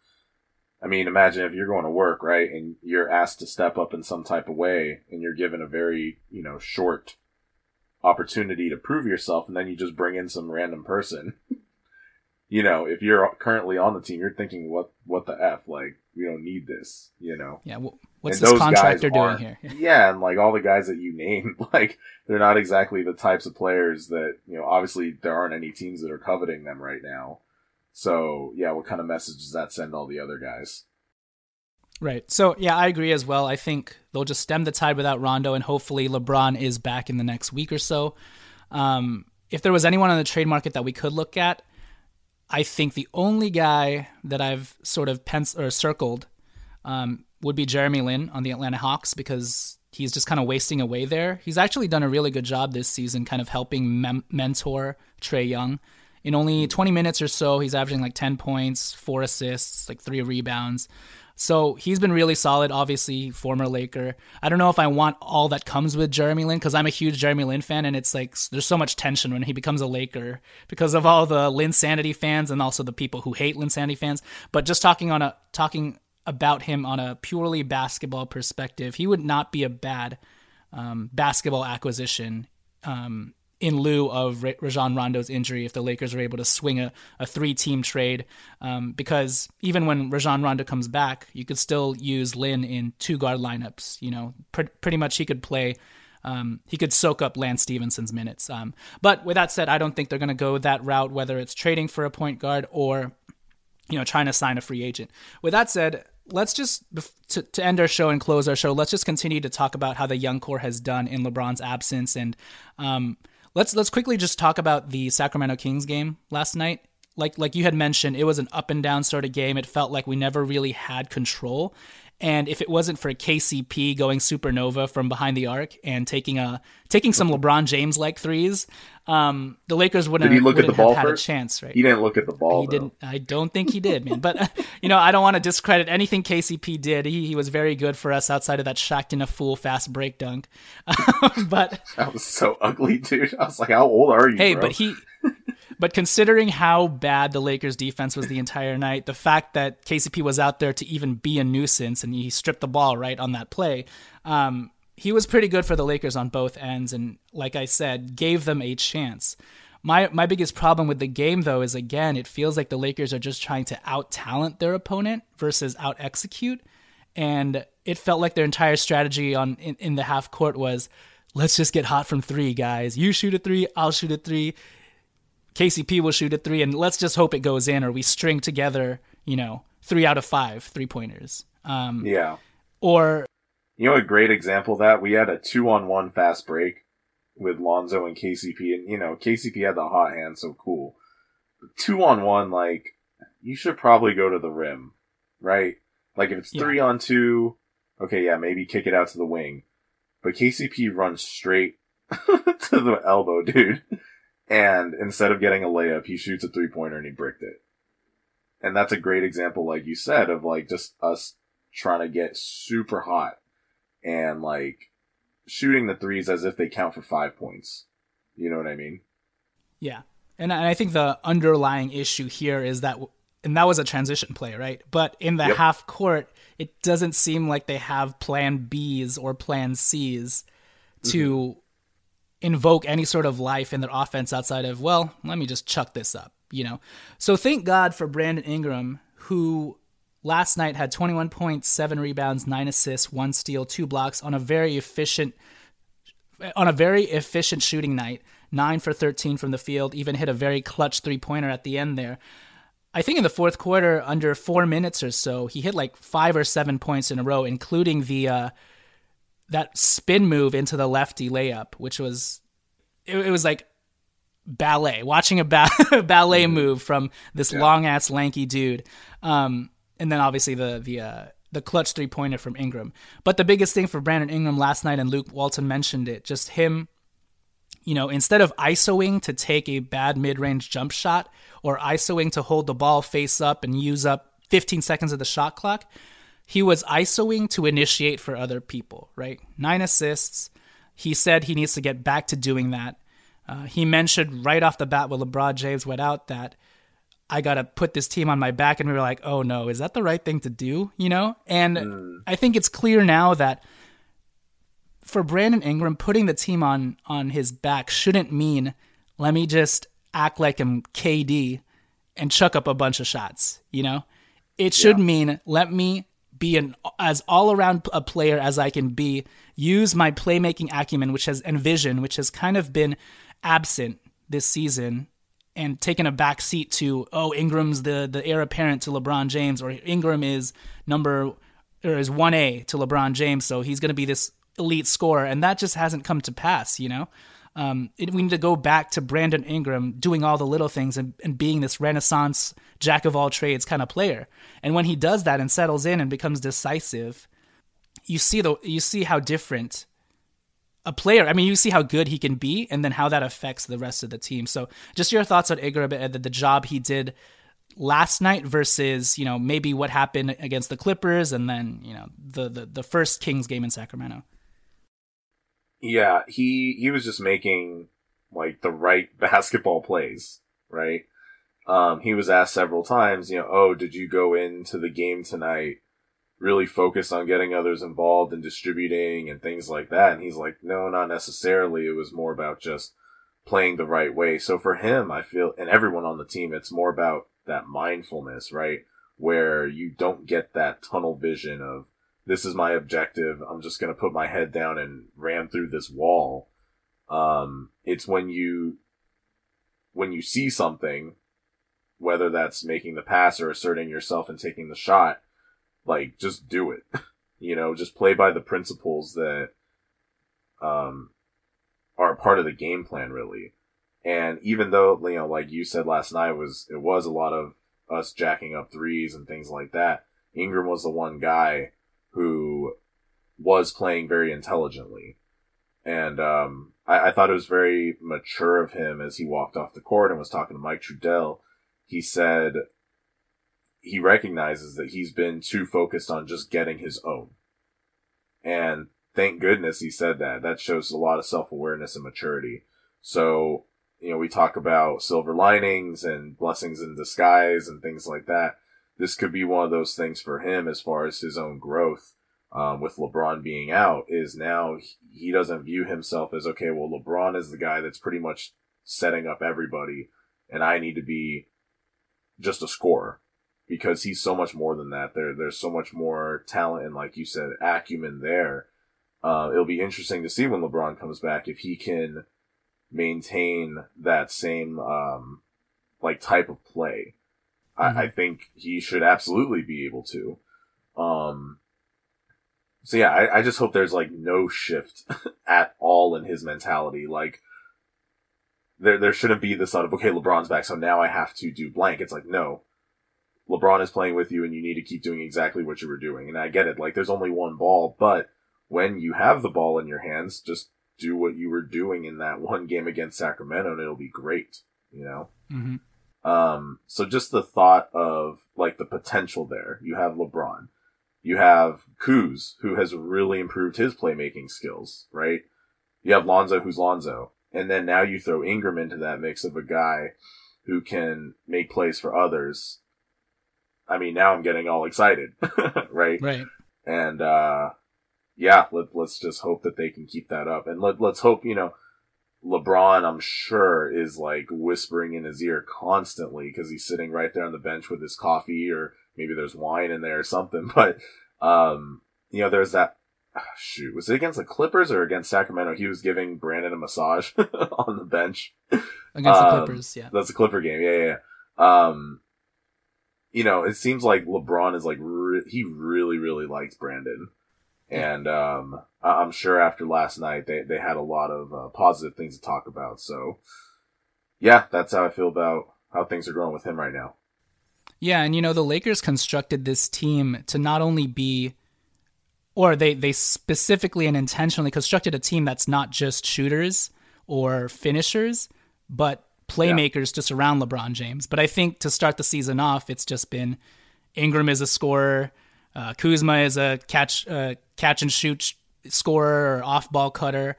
I mean, imagine if you're going to work, right, and you're asked to step up in some type of way, and you're given a very, you know, short opportunity to prove yourself, and then you just bring in some random person. you know, if you're currently on the team, you're thinking, "What? What the f? Like, we don't need this." You know?
Yeah. Well, what's and this contractor doing here?
yeah, and like all the guys that you named, like they're not exactly the types of players that you know. Obviously, there aren't any teams that are coveting them right now. So yeah, what kind of message does that send all the other guys?
Right. So yeah, I agree as well. I think they'll just stem the tide without Rondo, and hopefully LeBron is back in the next week or so. Um, if there was anyone on the trade market that we could look at, I think the only guy that I've sort of penciled or circled um, would be Jeremy Lin on the Atlanta Hawks because he's just kind of wasting away there. He's actually done a really good job this season, kind of helping mem- mentor Trae Young in only 20 minutes or so, he's averaging like 10 points, four assists, like three rebounds. So he's been really solid, obviously, former Laker. I don't know if I want all that comes with Jeremy Lin because I'm a huge Jeremy Lin fan, and it's like there's so much tension when he becomes a Laker because of all the Linsanity fans and also the people who hate Linsanity fans. But just talking on a talking about him on a purely basketball perspective, he would not be a bad um, basketball acquisition um, in lieu of Rajon Rondo's injury if the Lakers are able to swing a, a three team trade. Um, because even when Rajon Rondo comes back, you could still use Lin in two guard lineups. You know, pr- pretty much he could play. Um, he could soak up Lance Stephenson's minutes. Um, but with that said, I don't think they're going to go that route, whether it's trading for a point guard or, you know, trying to sign a free agent. With that said, let's just to, to end our show and close our show. Let's just continue to talk about how the young core has done in LeBron's absence and. Um, Let's let's quickly just talk about the Sacramento Kings game last night. Like like you had mentioned, it was an up and down sort of game. It felt like we never really had control. And if it wasn't for KCP going supernova from behind the arc and taking a taking some LeBron James like threes, um, the Lakers wouldn't,
did he look
at
the ball
had
first?
a chance. Right?
He didn't look at the ball.
He
though.
didn't. I don't think he did, man. But you know, I don't want to discredit anything KCP did. He he was very good for us outside of that Shaqtin' a Fool fast break dunk. but
that was so ugly, dude. I was like, how old are you?
Hey,
bro?
but he but considering how bad the Lakers defense was the entire night, the fact that KCP was out there to even be a nuisance and he stripped the ball right on that play, um, he was pretty good for the Lakers on both ends. And like I said, gave them a chance. My, my biggest problem with the game, though, is again, it feels like the Lakers are just trying to out talent their opponent versus out execute. And it felt like their entire strategy on in, in the half court was let's just get hot from three, guys. You shoot a three, I'll shoot a three. KCP will shoot a three, and let's just hope it goes in, or we string together, you know, three out of five three pointers. Um,
yeah.
Or,
you know, a great example of that we had a two on one fast break with Lonzo and KCP, and you know, KCP had the hot hand, so cool. Two on one, like you should probably go to the rim, right? Like if it's yeah. three on two, okay, yeah, maybe kick it out to the wing. But KCP runs straight to the elbow, dude. And instead of getting a layup, he shoots a three pointer and he bricked it. And that's a great example, like you said, of like just us trying to get super hot and like shooting the threes as if they count for five points. You know what I mean?
Yeah. And I think the underlying issue here is that, and that was a transition play, right? But in the yep. half court, it doesn't seem like they have plan Bs or plan Cs to mm-hmm invoke any sort of life in their offense outside of, well, let me just chuck this up, you know? So thank God for Brandon Ingram, who last night had 21 points, seven rebounds, nine assists, one steal, two blocks on a very efficient on a very efficient shooting night. Nine for 13 from the field, even hit a very clutch three pointer at the end there. I think in the fourth quarter, under four minutes or so, he hit like five or seven points in a row, including the uh, that spin move into the lefty layup, which was it, it was like ballet, watching a ba- ballet mm-hmm. move from this yeah. long ass lanky dude. Um, and then obviously the the uh, the clutch three pointer from Ingram. But the biggest thing for Brandon Ingram last night, and Luke Walton mentioned it, just him. You know, instead of isoing to take a bad mid range jump shot or isoing to hold the ball face up and use up 15 seconds of the shot clock, he was isoing to initiate for other people, right? Nine assists. He said he needs to get back to doing that. Uh, he mentioned right off the bat when LeBron James went out that I got to put this team on my back. And we were like, oh no, is that the right thing to do? You know? And mm. I think it's clear now that for Brandon Ingram, putting the team on, on his back shouldn't mean let me just act like I'm KD and chuck up a bunch of shots, you know? It should yeah. mean let me be an as all around a player as I can be, use my playmaking acumen, which has and vision, which has kind of been absent this season, and taken a back seat to oh Ingram's the the heir apparent to LeBron James, or Ingram is number or is one A to LeBron James, so he's going to be this elite scorer, and that just hasn't come to pass, you know. Um, it, we need to go back to Brandon Ingram doing all the little things and, and being this renaissance jack of all trades kind of player. And when he does that and settles in and becomes decisive, you see the you see how different a player. I mean, you see how good he can be, and then how that affects the rest of the team. So, just your thoughts on and the, the job he did last night versus you know maybe what happened against the Clippers, and then you know the the, the first Kings game in Sacramento.
Yeah, he he was just making like the right basketball plays, right? Um, he was asked several times, you know, oh, did you go into the game tonight really focused on getting others involved and distributing and things like that? And he's like, no, not necessarily. It was more about just playing the right way. So for him, I feel, and everyone on the team, it's more about that mindfulness, right? Where you don't get that tunnel vision of, this is my objective. I'm just going to put my head down and ram through this wall. Um, it's when you, when you see something, whether that's making the pass or asserting yourself and taking the shot, like just do it. you know, just play by the principles that, um, are part of the game plan really. And even though, you know, like you said last night was, it was a lot of us jacking up threes and things like that. Ingram was the one guy who was playing very intelligently. And um, I, I, thought it was very mature of him as he walked off the court and was talking to Mike Trudell. He said he recognizes that he's been too focused on just getting his own. And thank goodness he said that. That shows a lot of self awareness and maturity. So, you know, we talk about silver linings and blessings in disguise and things like that this could be one of those things for him as far as his own growth. Um, with LeBron being out, is now he doesn't view himself as okay. Well, LeBron is the guy that's pretty much setting up everybody, and I need to be just a scorer because he's so much more than that. There, there's so much more talent and, like you said, acumen there. Uh, it'll be interesting to see when LeBron comes back if he can maintain that same um, like type of play. Mm-hmm. I, I, think he should absolutely be able to. Um, so yeah, I, I just hope there's like no shift at all in his mentality. Like, there, there shouldn't be this thought of, okay, LeBron's back, so now I have to do blank. It's like, no. LeBron is playing with you and you need to keep doing exactly what you were doing. And I get it. Like, there's only one ball, but when you have the ball in your hands, just do what you were doing in that one game against Sacramento and it'll be great, you know? Mm-hmm. Um, so just the thought of like the potential there. You have LeBron. You have Kuz, who has really improved his playmaking skills, right? You have Lonzo, who's Lonzo. And then now you throw Ingram into that mix of a guy who can make plays for others. I mean, now I'm getting all excited, right?
Right.
And, uh, yeah, let, let's just hope that they can keep that up. And let, let's hope, you know, LeBron, I'm sure, is like whispering in his ear constantly because he's sitting right there on the bench with his coffee or maybe there's wine in there or something. But, um, you know, there's that, shoot, was it against the Clippers or against Sacramento? He was giving Brandon a massage on the bench.
Against um, the Clippers, yeah.
That's the Clipper game. Yeah, yeah, yeah. Um, you know, it seems like LeBron is like, re- he really, really likes Brandon. And, um, I'm sure after last night, they, they had a lot of uh, positive things to talk about. So, yeah, that's how I feel about how things are going with him right now.
Yeah, and you know, the Lakers constructed this team to not only be or they they specifically and intentionally constructed a team that's not just shooters or finishers, but playmakers yeah. to surround LeBron James. But I think to start the season off, it's just been Ingram is a scorer, uh, Kuzma is a catch uh, catch and shoot scorer or off ball cutter.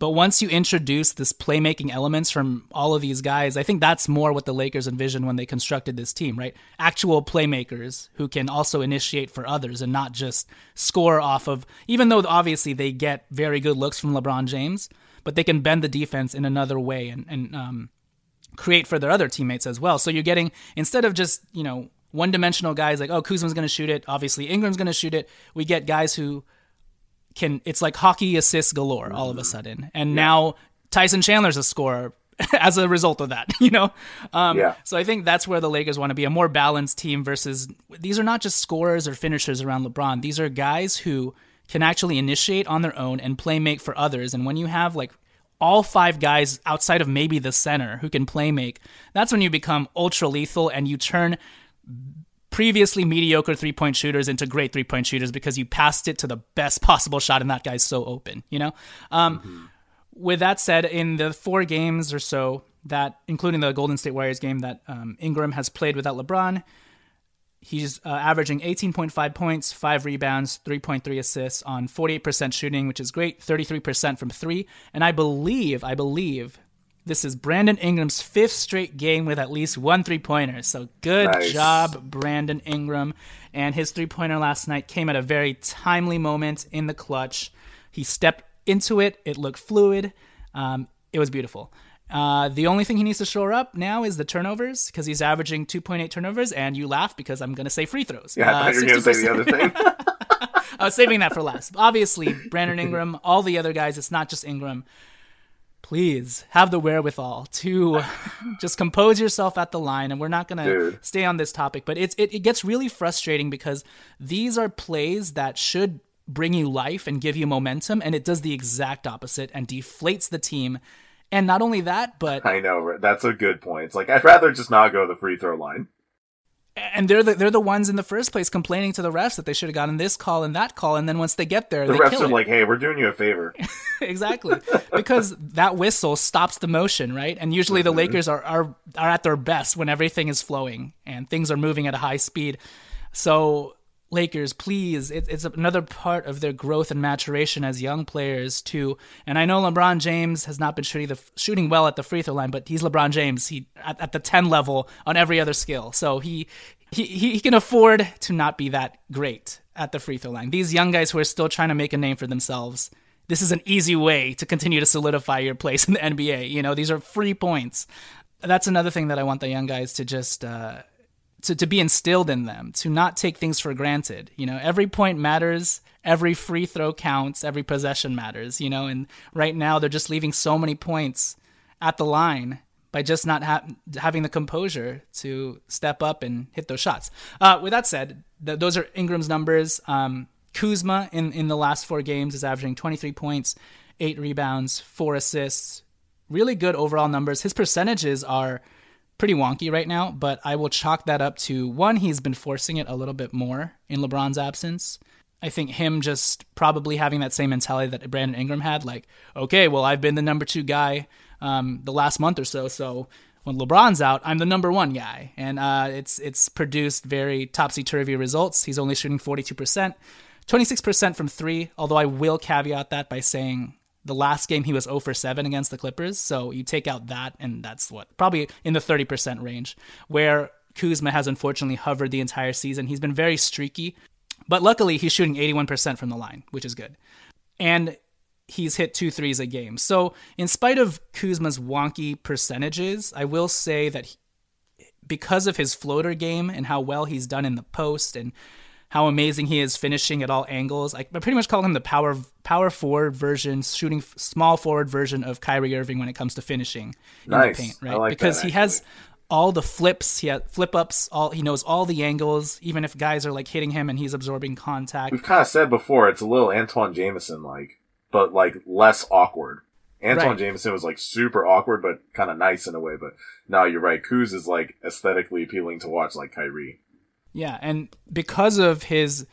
But once you introduce this playmaking elements from all of these guys, I think that's more what the Lakers envisioned when they constructed this team, right? Actual playmakers who can also initiate for others and not just score off of, even though obviously they get very good looks from LeBron James, but they can bend the defense in another way and, and um, create for their other teammates as well. So you're getting, instead of just, you know, one dimensional guys like, oh, Kuzma's going to shoot it. Obviously, Ingram's going to shoot it. We get guys who can it's like hockey assists galore all of a sudden. And yeah. now Tyson Chandler's a scorer as a result of that, you know? Um, yeah. So I think that's where the Lakers want to be a more balanced team versus these are not just scorers or finishers around LeBron. These are guys who can actually initiate on their own and play make for others. And when you have like all five guys outside of maybe the center who can play make, that's when you become ultra lethal and you turn previously mediocre three point shooters into great three point shooters because you passed it to the best possible shot and that guy's so open, you know? Um, mm-hmm. With that said, in the four games or so that, including the Golden State Warriors game that um, Ingram has played without LeBron, he's uh, averaging 18.5 points, 5 rebounds, 3.3 assists on 48% shooting, which is great, 33% from 3. And I believe, I believe this is Brandon Ingram's fifth straight game with at least one three pointer. So good nice. job, Brandon Ingram. And his three pointer last night came at a very timely moment in the clutch. He stepped into it, it looked fluid. Um, it was beautiful. Uh, the only thing he needs to shore up now is the turnovers because he's averaging 2.8 turnovers. And you laugh because I'm going to say free throws.
Yeah, I thought uh, you were going to say the other thing.
I was saving that for last. Obviously, Brandon Ingram, all the other guys, it's not just Ingram please have the wherewithal to just compose yourself at the line and we're not going to stay on this topic but it's it, it gets really frustrating because these are plays that should bring you life and give you momentum and it does the exact opposite and deflates the team. And not only that but
i know that's a good point. It's like i'd rather just not go to the free throw line
and they're the, they're the ones in the first place complaining to the refs that they should have gotten this call and that call, and then once they get there,
the
refs
are
it.
like, "Hey, we're doing you a favor."
exactly, because that whistle stops the motion, right? And usually the mm-hmm. Lakers are, are are at their best when everything is flowing and things are moving at a high speed. So Lakers, please. It, it's another part of their growth and maturation as young players too. And I know LeBron James has not been shooting the shooting well at the free throw line, but he's LeBron James. He at, at the ten level on every other skill, so he, he he can afford to not be that great at the free throw line. These young guys who are still trying to make a name for themselves. This is an easy way to continue to solidify your place in the NBA. You know, these are free points. That's another thing that I want the young guys to just uh, to, to be instilled in them, to not take things for granted. You know, every point matters, every free throw counts, every possession matters, you know, and right now they're just leaving so many points at the line by just not ha- having the composure to step up and hit those shots. Uh, with that said, th- those are Ingram's numbers. Um, Kuzma in, in the last four games is averaging 23 points, eight rebounds, four assists. Really good overall numbers. His percentages are pretty wonky right now, but I will chalk that up to one, he's been forcing it a little bit more in LeBron's absence. I think him just probably having that same mentality that Brandon Ingram had, like, okay, well, I've been the number two guy um, the last month or so, so when LeBron's out, I'm the number one guy, and uh, it's it's produced very topsy turvy results. He's only shooting 42 percent, 26 percent from three. Although I will caveat that by saying the last game he was 0 for 7 against the Clippers. So you take out that, and that's what probably in the 30% range. Where Kuzma has unfortunately hovered the entire season. He's been very streaky, but luckily he's shooting 81% from the line, which is good. And he's hit two threes a game. So, in spite of Kuzma's wonky percentages, I will say that he, because of his floater game and how well he's done in the post and how amazing he is finishing at all angles, I, I pretty much call him the power power forward version, shooting small forward version of Kyrie Irving when it comes to finishing in
Nice.
the paint, right?
like
because
that,
he has all the flips, he has flip ups, all he knows all the angles, even if guys are like hitting him and he's absorbing contact.
We've kind of said before it's a little Antawn Jamison like, but like less awkward. Antawn
Right.
Jamison was like super awkward, but kind of nice in a way. But now you're right. Kuz is like aesthetically appealing to watch, like Kyrie.
Yeah, and because of his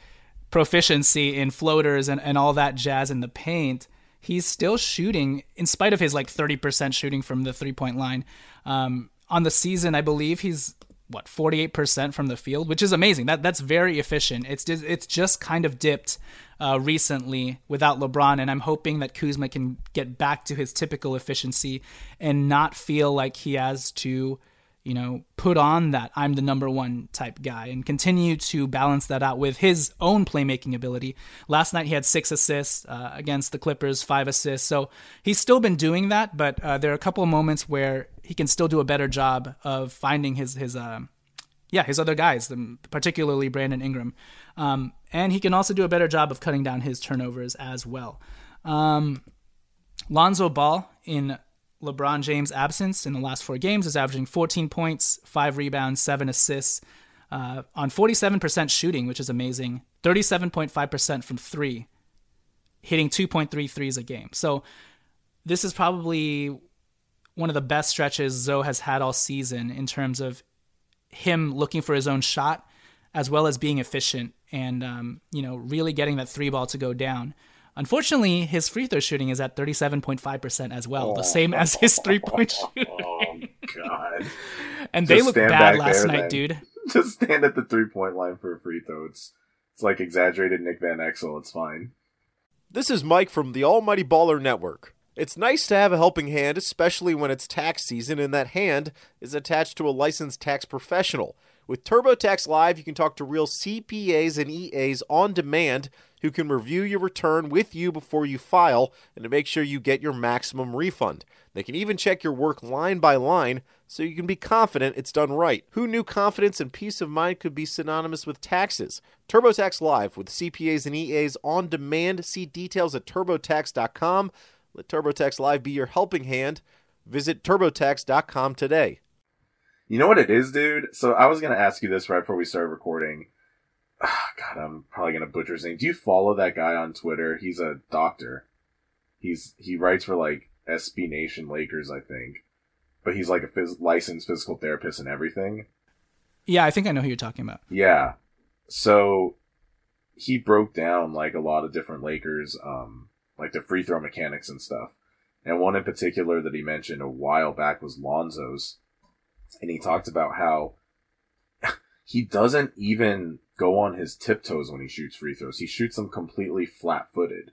proficiency in floaters and, and all that jazz in the paint, he's still shooting, in spite of his like 30% shooting from the three point line. Um, on the season, I believe he's what 48% from the field, which is amazing. That that's very efficient. It's just, it's just kind of dipped uh, recently without LeBron, and I'm hoping that Kuzma can get back to his typical efficiency and not feel like he has to you know, put on that I'm the number one type guy and continue to balance that out with his own playmaking ability. Last night he had six assists uh, against the Clippers, five assists. So he's still been doing that, but uh, there are a couple of moments where he can still do a better job of finding his his uh, yeah his other guys, um, particularly Brandon Ingram, um, and he can also do a better job of cutting down his turnovers as well. Um, Lonzo Ball in LeBron James' absence in the last four games is averaging 14 points, five rebounds, seven assists, uh, on 47% shooting, which is amazing. 37.5% from three, hitting 2.3 threes a game. So this is probably one of the best stretches Zo has had all season in terms of him looking for his own shot, as well as being efficient and um, you know really getting that three ball to go down. Unfortunately, his free throw shooting is at 37.5% as well, the same as his oh. three point oh, shooting.
Oh god!
And they
Just
look
stand
bad last
there,
night,
then.
dude.
Just stand at the three point line for a free throw. It's it's like exaggerated Nick Van Exel. It's fine.
This is Mike from the Almighty Baller Network. It's nice to have a helping hand, especially when it's tax season and that hand is attached to a licensed tax professional. With TurboTax Live, you can talk to real CPAs and EAs on demand who can review your return with you before you file and to make sure you get your maximum refund. They can even check your work line by line so you can be confident it's done right. Who knew confidence and peace of mind could be synonymous with taxes? TurboTax Live with CPAs and EAs on demand. See details at turbotax.com. Let TurboTax Live be your helping hand. Visit turbotax.com today.
You know what it is, dude? So I was gonna ask you this right before we started recording. Ah, God, I'm probably gonna butcher his name. Do you follow that guy on Twitter? He's a doctor. He's he writes for like SB Nation Lakers, I think, but he's like a phys- licensed physical therapist and everything.
Yeah, I think I know who you're talking about.
Yeah. So he broke down like a lot of different Lakers, um, like the free throw mechanics and stuff. And one in particular that he mentioned a while back was Lonzo's. And he talked about how he doesn't even go on his tiptoes when he shoots free throws. He shoots them completely flat footed.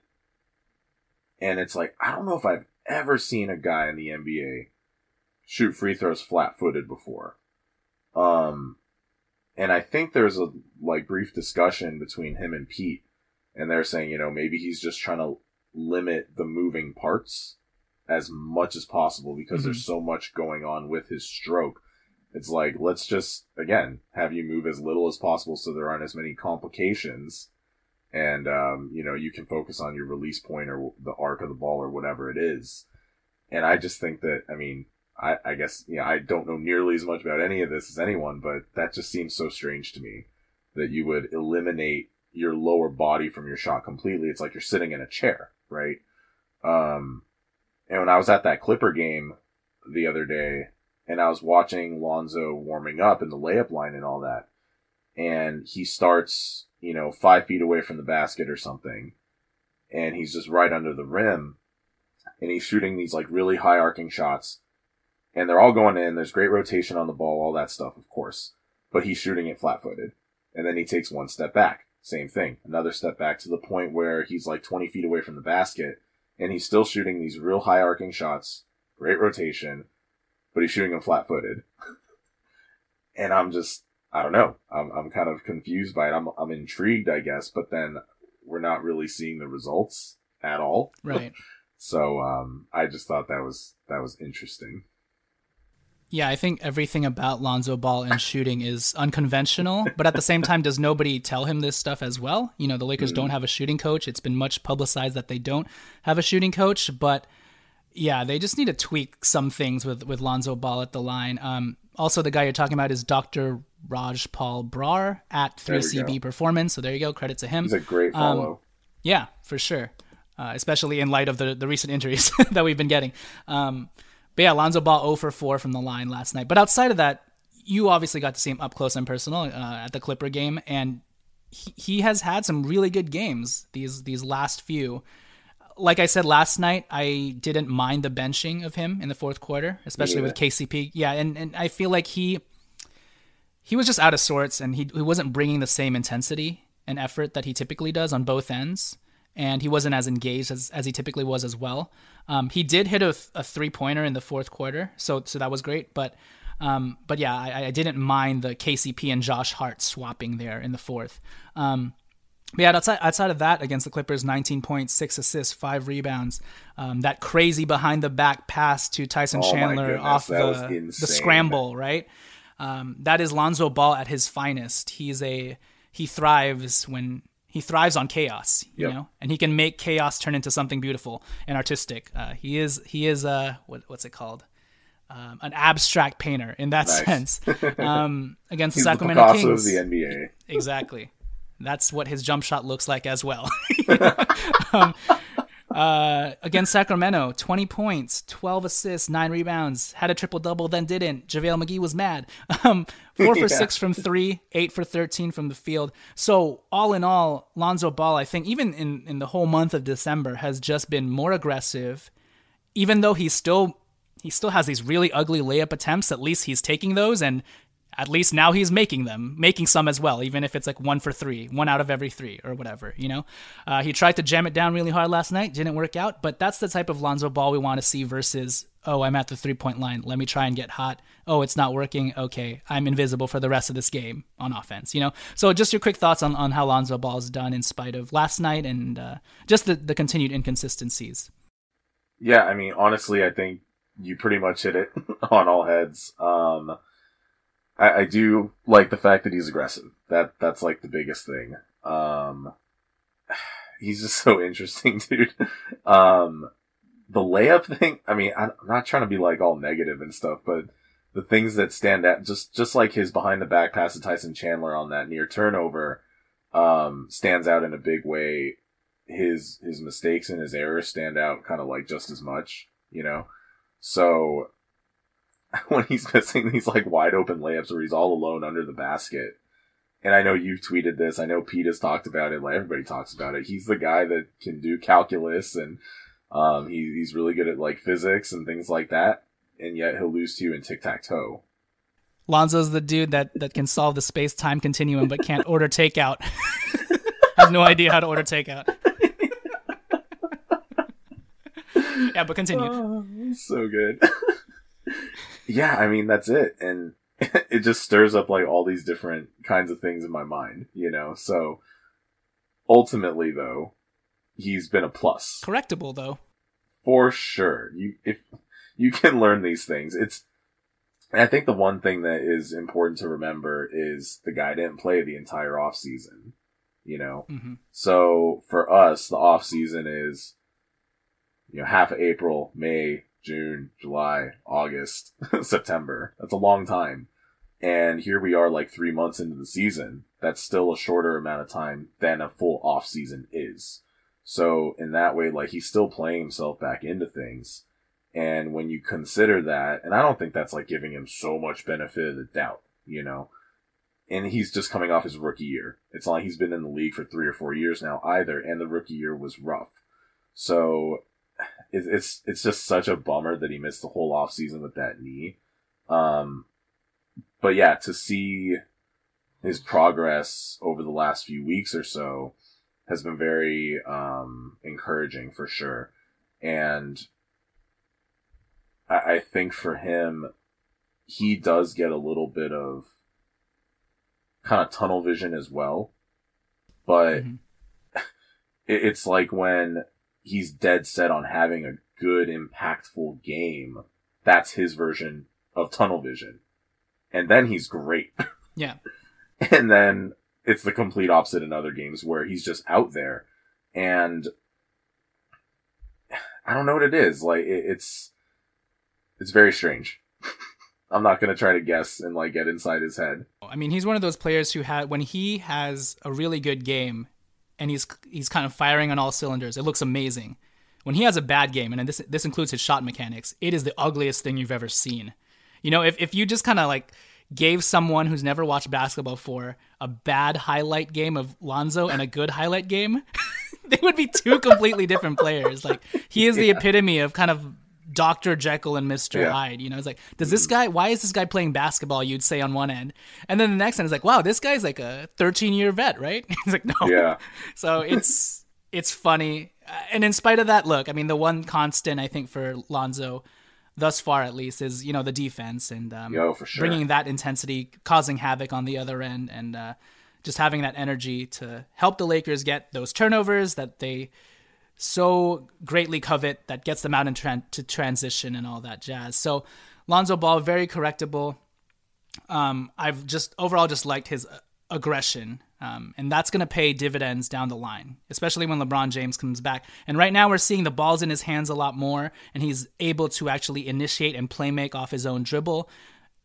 And it's like, I don't know if I've ever seen a guy in the NBA shoot free throws flat footed before. Um, and I think there's a like brief discussion between him and Pete, and they're saying, you know, maybe he's just trying to limit the moving parts as much as possible because there's so much going on with his stroke. It's like, let's just, again, have you move as little as possible so there aren't as many complications. And, um, you know, you can focus on your release point or the arc of the ball or whatever it is. And I just think that, I mean, I, I guess, I don't know nearly as much about any of this as anyone, but that just seems so strange to me that you would eliminate your lower body from your shot completely. It's like you're sitting in a chair, right? Um, and when I was at that Clipper game the other day and I was watching Lonzo warming up in the layup line and all that, and he starts, you know, five feet away from the basket or something, and he's just right under the rim, and he's shooting these like really high arcing shots, and they're all going in. There's great rotation on the ball, all that stuff, of course, but he's shooting it flat footed, and then he takes one step back. Same thing, another step back to the point where he's like 20 feet away from the basket, and he's still shooting these real high arcing shots, great rotation, but he's shooting him flat footed. and I'm just, I don't know. I'm, I'm kind of confused by it. I'm, I'm intrigued, I guess, but then we're not really seeing the results at all.
Right.
So um, I just thought that was that was interesting.
Yeah, I think everything about Lonzo Ball and shooting is unconventional, but at the same time, does nobody tell him this stuff as well? You know, the Lakers mm. don't have a shooting coach. It's been much publicized that they don't have a shooting coach, but yeah, they just need to tweak some things with with Lonzo Ball at the line. Um, also, the guy you're talking about is Dr. Rajpal Brar at 3CB Performance. So there you go. Credit to him.
He's a great um, follow. Um,
yeah, for sure. Uh, especially in light of the, the recent injuries that we've been getting. Um, but yeah, Lonzo Ball 0 for 4 from the line last night. But outside of that, you obviously got to see him up close and personal uh, at the Clipper game, and he, he has had some really good games these these last few. Like I said last night, I didn't mind the benching of him in the fourth quarter, especially yeah. with KCP. Yeah, and, and I feel like he he was just out of sorts, and he he wasn't bringing the same intensity and effort that he typically does on both ends and he wasn't as engaged as, as he typically was as well. Um, he did hit a, a three pointer in the fourth quarter, so so that was great. But um, but yeah, I, I, didn't mind the KCP and Josh Hart swapping there in the fourth. Um, but yeah, outside outside of that, against the Clippers, 19 points, six assists, five rebounds. Um, that crazy behind the back pass to Tyson oh Chandler off the the scramble, right? Um, that is Lonzo Ball at his finest. He's a he thrives when he thrives on chaos, you yep. know, and he can make chaos turn into something beautiful and artistic. Uh, he is he is uh what, what's it called? Um, an abstract painter in that nice. sense. Um, against the Sacramento
the
Kings,
of the NBA.
Exactly. That's what his jump shot looks like as well. um, uh, against Sacramento, 20 points, 12 assists, 9 rebounds, had a triple double, then didn't. JaVale McGee was mad. Um, 4 for yeah. 6 from 3, 8 for 13 from the field. So, all in all, Lonzo Ball, I think, even in, in the whole month of December, has just been more aggressive, even though he's still. He still has these really ugly layup attempts. At least he's taking those and at least now he's making them, making some as well, even if it's like one for three, one out of every three or whatever, you know? Uh, he tried to jam it down really hard last night, didn't work out, but that's the type of Lonzo ball we want to see versus, oh, I'm at the three point line, let me try and get hot. Oh, it's not working. Okay, I'm invisible for the rest of this game on offense, you know? So just your quick thoughts on, on how Lonzo ball is done in spite of last night and uh, just the, the continued inconsistencies.
Yeah, I mean, honestly, I think you pretty much hit it on all heads. Um, I, I do like the fact that he's aggressive. That that's like the biggest thing. Um, he's just so interesting, dude. Um, the layup thing. I mean, I'm not trying to be like all negative and stuff, but the things that stand out, just just like his behind the back pass to Tyson Chandler on that near turnover, um, stands out in a big way. His his mistakes and his errors stand out kind of like just as much, you know. So when he's missing these like wide open layups where he's all alone under the basket. And I know you've tweeted this. I know Pete has talked about it. Like everybody talks about it. He's the guy that can do calculus and um, he, he's really good at like physics and things like that. And yet he'll lose to you in tic tac toe.
Lonzo's the dude that, that can solve the space time continuum but can't order takeout. Has no idea how to order takeout. yeah, but continue.
Oh, so good yeah, I mean that's it, and it just stirs up like all these different kinds of things in my mind, you know. So ultimately, though, he's been a plus.
Correctable, though,
for sure. You if you can learn these things, it's. I think the one thing that is important to remember is the guy didn't play the entire off season, you know. Mm-hmm. So for us, the off season is, you know, half of April, May, June, July, August, September. That's a long time. And here we are like three months into the season. That's still a shorter amount of time than a full off season is. So in that way, like he's still playing himself back into things. And when you consider that, and I don't think that's like giving him so much benefit of the doubt, you know, and he's just coming off his rookie year. It's not like he's been in the league for three or four years now either, and the rookie year was rough. So it's it's it's just such a bummer that he missed the whole off season with that knee. Um, but yeah, to see his progress over the last few weeks or so has been very um, encouraging for sure, and I, I think for him, he does get a little bit of kind of tunnel vision as well, but mm-hmm. it, it's like when he's dead set on having a good, impactful game, that's his version of tunnel vision. And then he's great.
Yeah.
and then it's the complete opposite in other games where he's just out there and I don't know what it is. Like it, it's it's very strange. I'm not gonna try to guess and like get inside his head.
I mean, he's one of those players who had when he has a really good game, and he's he's kind of firing on all cylinders. It looks amazing. When he has a bad game, and this this includes his shot mechanics, it is the ugliest thing you've ever seen. You know, if if you just kind of like gave someone who's never watched basketball before a bad highlight game of Lonzo and a good highlight game, they would be two completely different players. Like he is the epitome of kind of Dr. Jekyll and Mr. Yeah. Hyde. You know, it's like, does this guy, why is this guy playing basketball? You'd say on one end. And then the next end is like, wow, this guy's like a 13 year vet, right? He's like, no.
Yeah.
So it's, it's funny. And in spite of that, look, I mean, the one constant I think for Lonzo thus far at least is, you know, the defense and um,
Yo, for sure.
bringing that intensity, causing havoc on the other end and, uh, just having that energy to help the Lakers get those turnovers that they so greatly covet that gets them out into transition and all that jazz. So Lonzo Ball very correctable. Um, I've just overall just liked his aggression, um, and that's going to pay dividends down the line, especially when LeBron James comes back. And right now we're seeing the balls in his hands a lot more, and he's able to actually initiate and play make off his own dribble.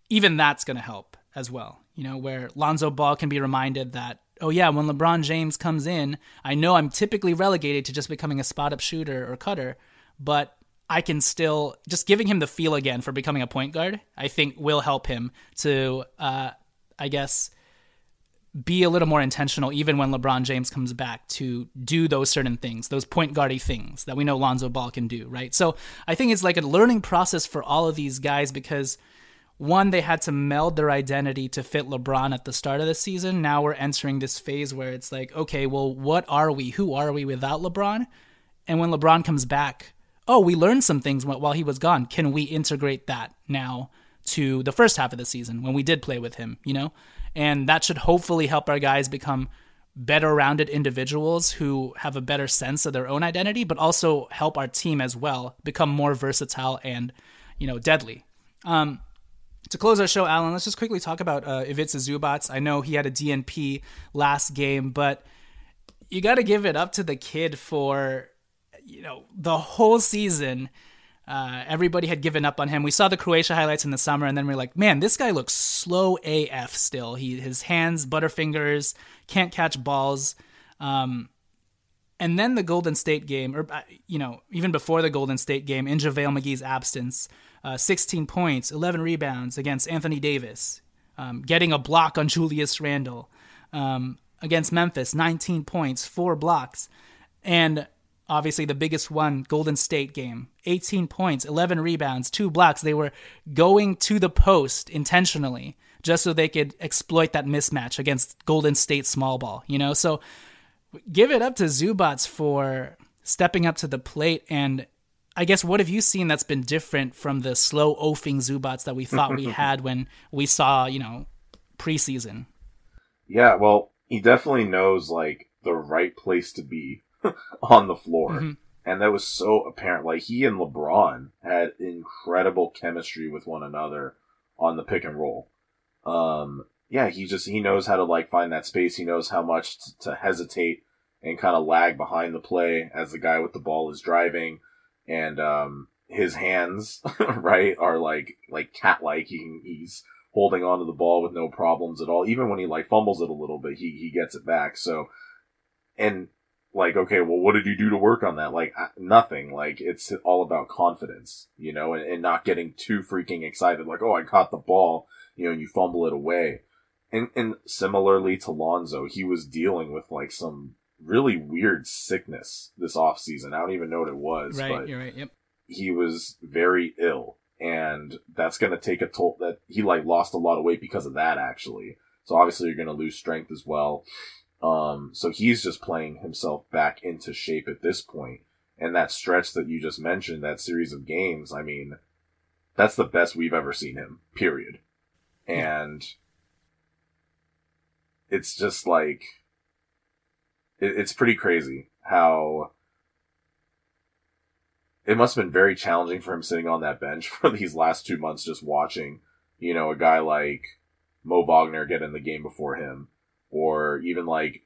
Even that's going to help as well. You know, where Lonzo Ball can be reminded that oh yeah, when LeBron James comes in, I know I'm typically relegated to just becoming a spot up shooter or cutter, but I can still just giving him the feel again for becoming a point guard. I think will help him to, uh, I guess, be a little more intentional even when LeBron James comes back to do those certain things, those point guardy things that we know Lonzo Ball can do, right? So I think it's like a learning process for all of these guys because one, they had to meld their identity to fit LeBron at the start of the season. Now we're entering this phase where it's like, okay, well, what are we? Who are we without LeBron? And when LeBron comes back, oh, we learned some things while he was gone. Can we integrate that now to the first half of the season when we did play with him, you know? And that should hopefully help our guys become better rounded individuals who have a better sense of their own identity, but also help our team as well become more versatile and, you know, deadly. Um, to close our show, Alan, let's just quickly talk about uh, Ivica Zubac. I know he had a DNP last game, but you got to give it up to the kid for you know the whole season. Uh, everybody had given up on him. We saw the Croatia highlights in the summer, and then we are like, man, this guy looks slow AF still. He his hands butterfingers, can't catch balls. Um, and then the Golden State game, or uh, you know, even before the Golden State game, in JaVale McGee's absence, uh, 16 points, 11 rebounds against Anthony Davis, um, getting a block on Julius Randle. Um, against Memphis, 19 points, four blocks. And obviously the biggest one, Golden State game, 18 points, 11 rebounds, two blocks. They were going to the post intentionally just so they could exploit that mismatch against Golden State small ball, you know? So give it up to Zubac for stepping up to the plate and I guess what have you seen that's been different from the slow oafing Zubac that we thought we had when we saw, you know, preseason?
Yeah, well, he definitely knows like the right place to be on the floor. Mm-hmm. And that was so apparent. Like he and LeBron had incredible chemistry with one another on the pick and roll. Um, yeah, he just he knows how to like find that space. He knows how much t- to hesitate and kind of lag behind the play as the guy with the ball is driving and um, his hands, right, are like like cat like. He he's holding onto the ball with no problems at all. Even when he like fumbles it a little bit, he he gets it back. So, and like, okay, well, what did you do to work on that? Like, nothing. Like, it's all about confidence, you know, and, and not getting too freaking excited. Like, oh, I caught the ball, you know, and you fumble it away. And, and similarly to Lonzo, he was dealing with like some really weird sickness this off season. I don't even know what it was.
Right,
but
you're right. Yep.
He was very ill, and that's going to take a toll. That he like lost a lot of weight because of that, actually. So obviously, you're going to lose strength as well. Um, so he's just playing himself back into shape at this point. And that stretch that you just mentioned, that series of games, I mean, that's the best we've ever seen him. Period. And it's just like it, it's pretty crazy how it must have been very challenging for him sitting on that bench for these last two months, just watching, you know, a guy like Mo Wagner get in the game before him, or even like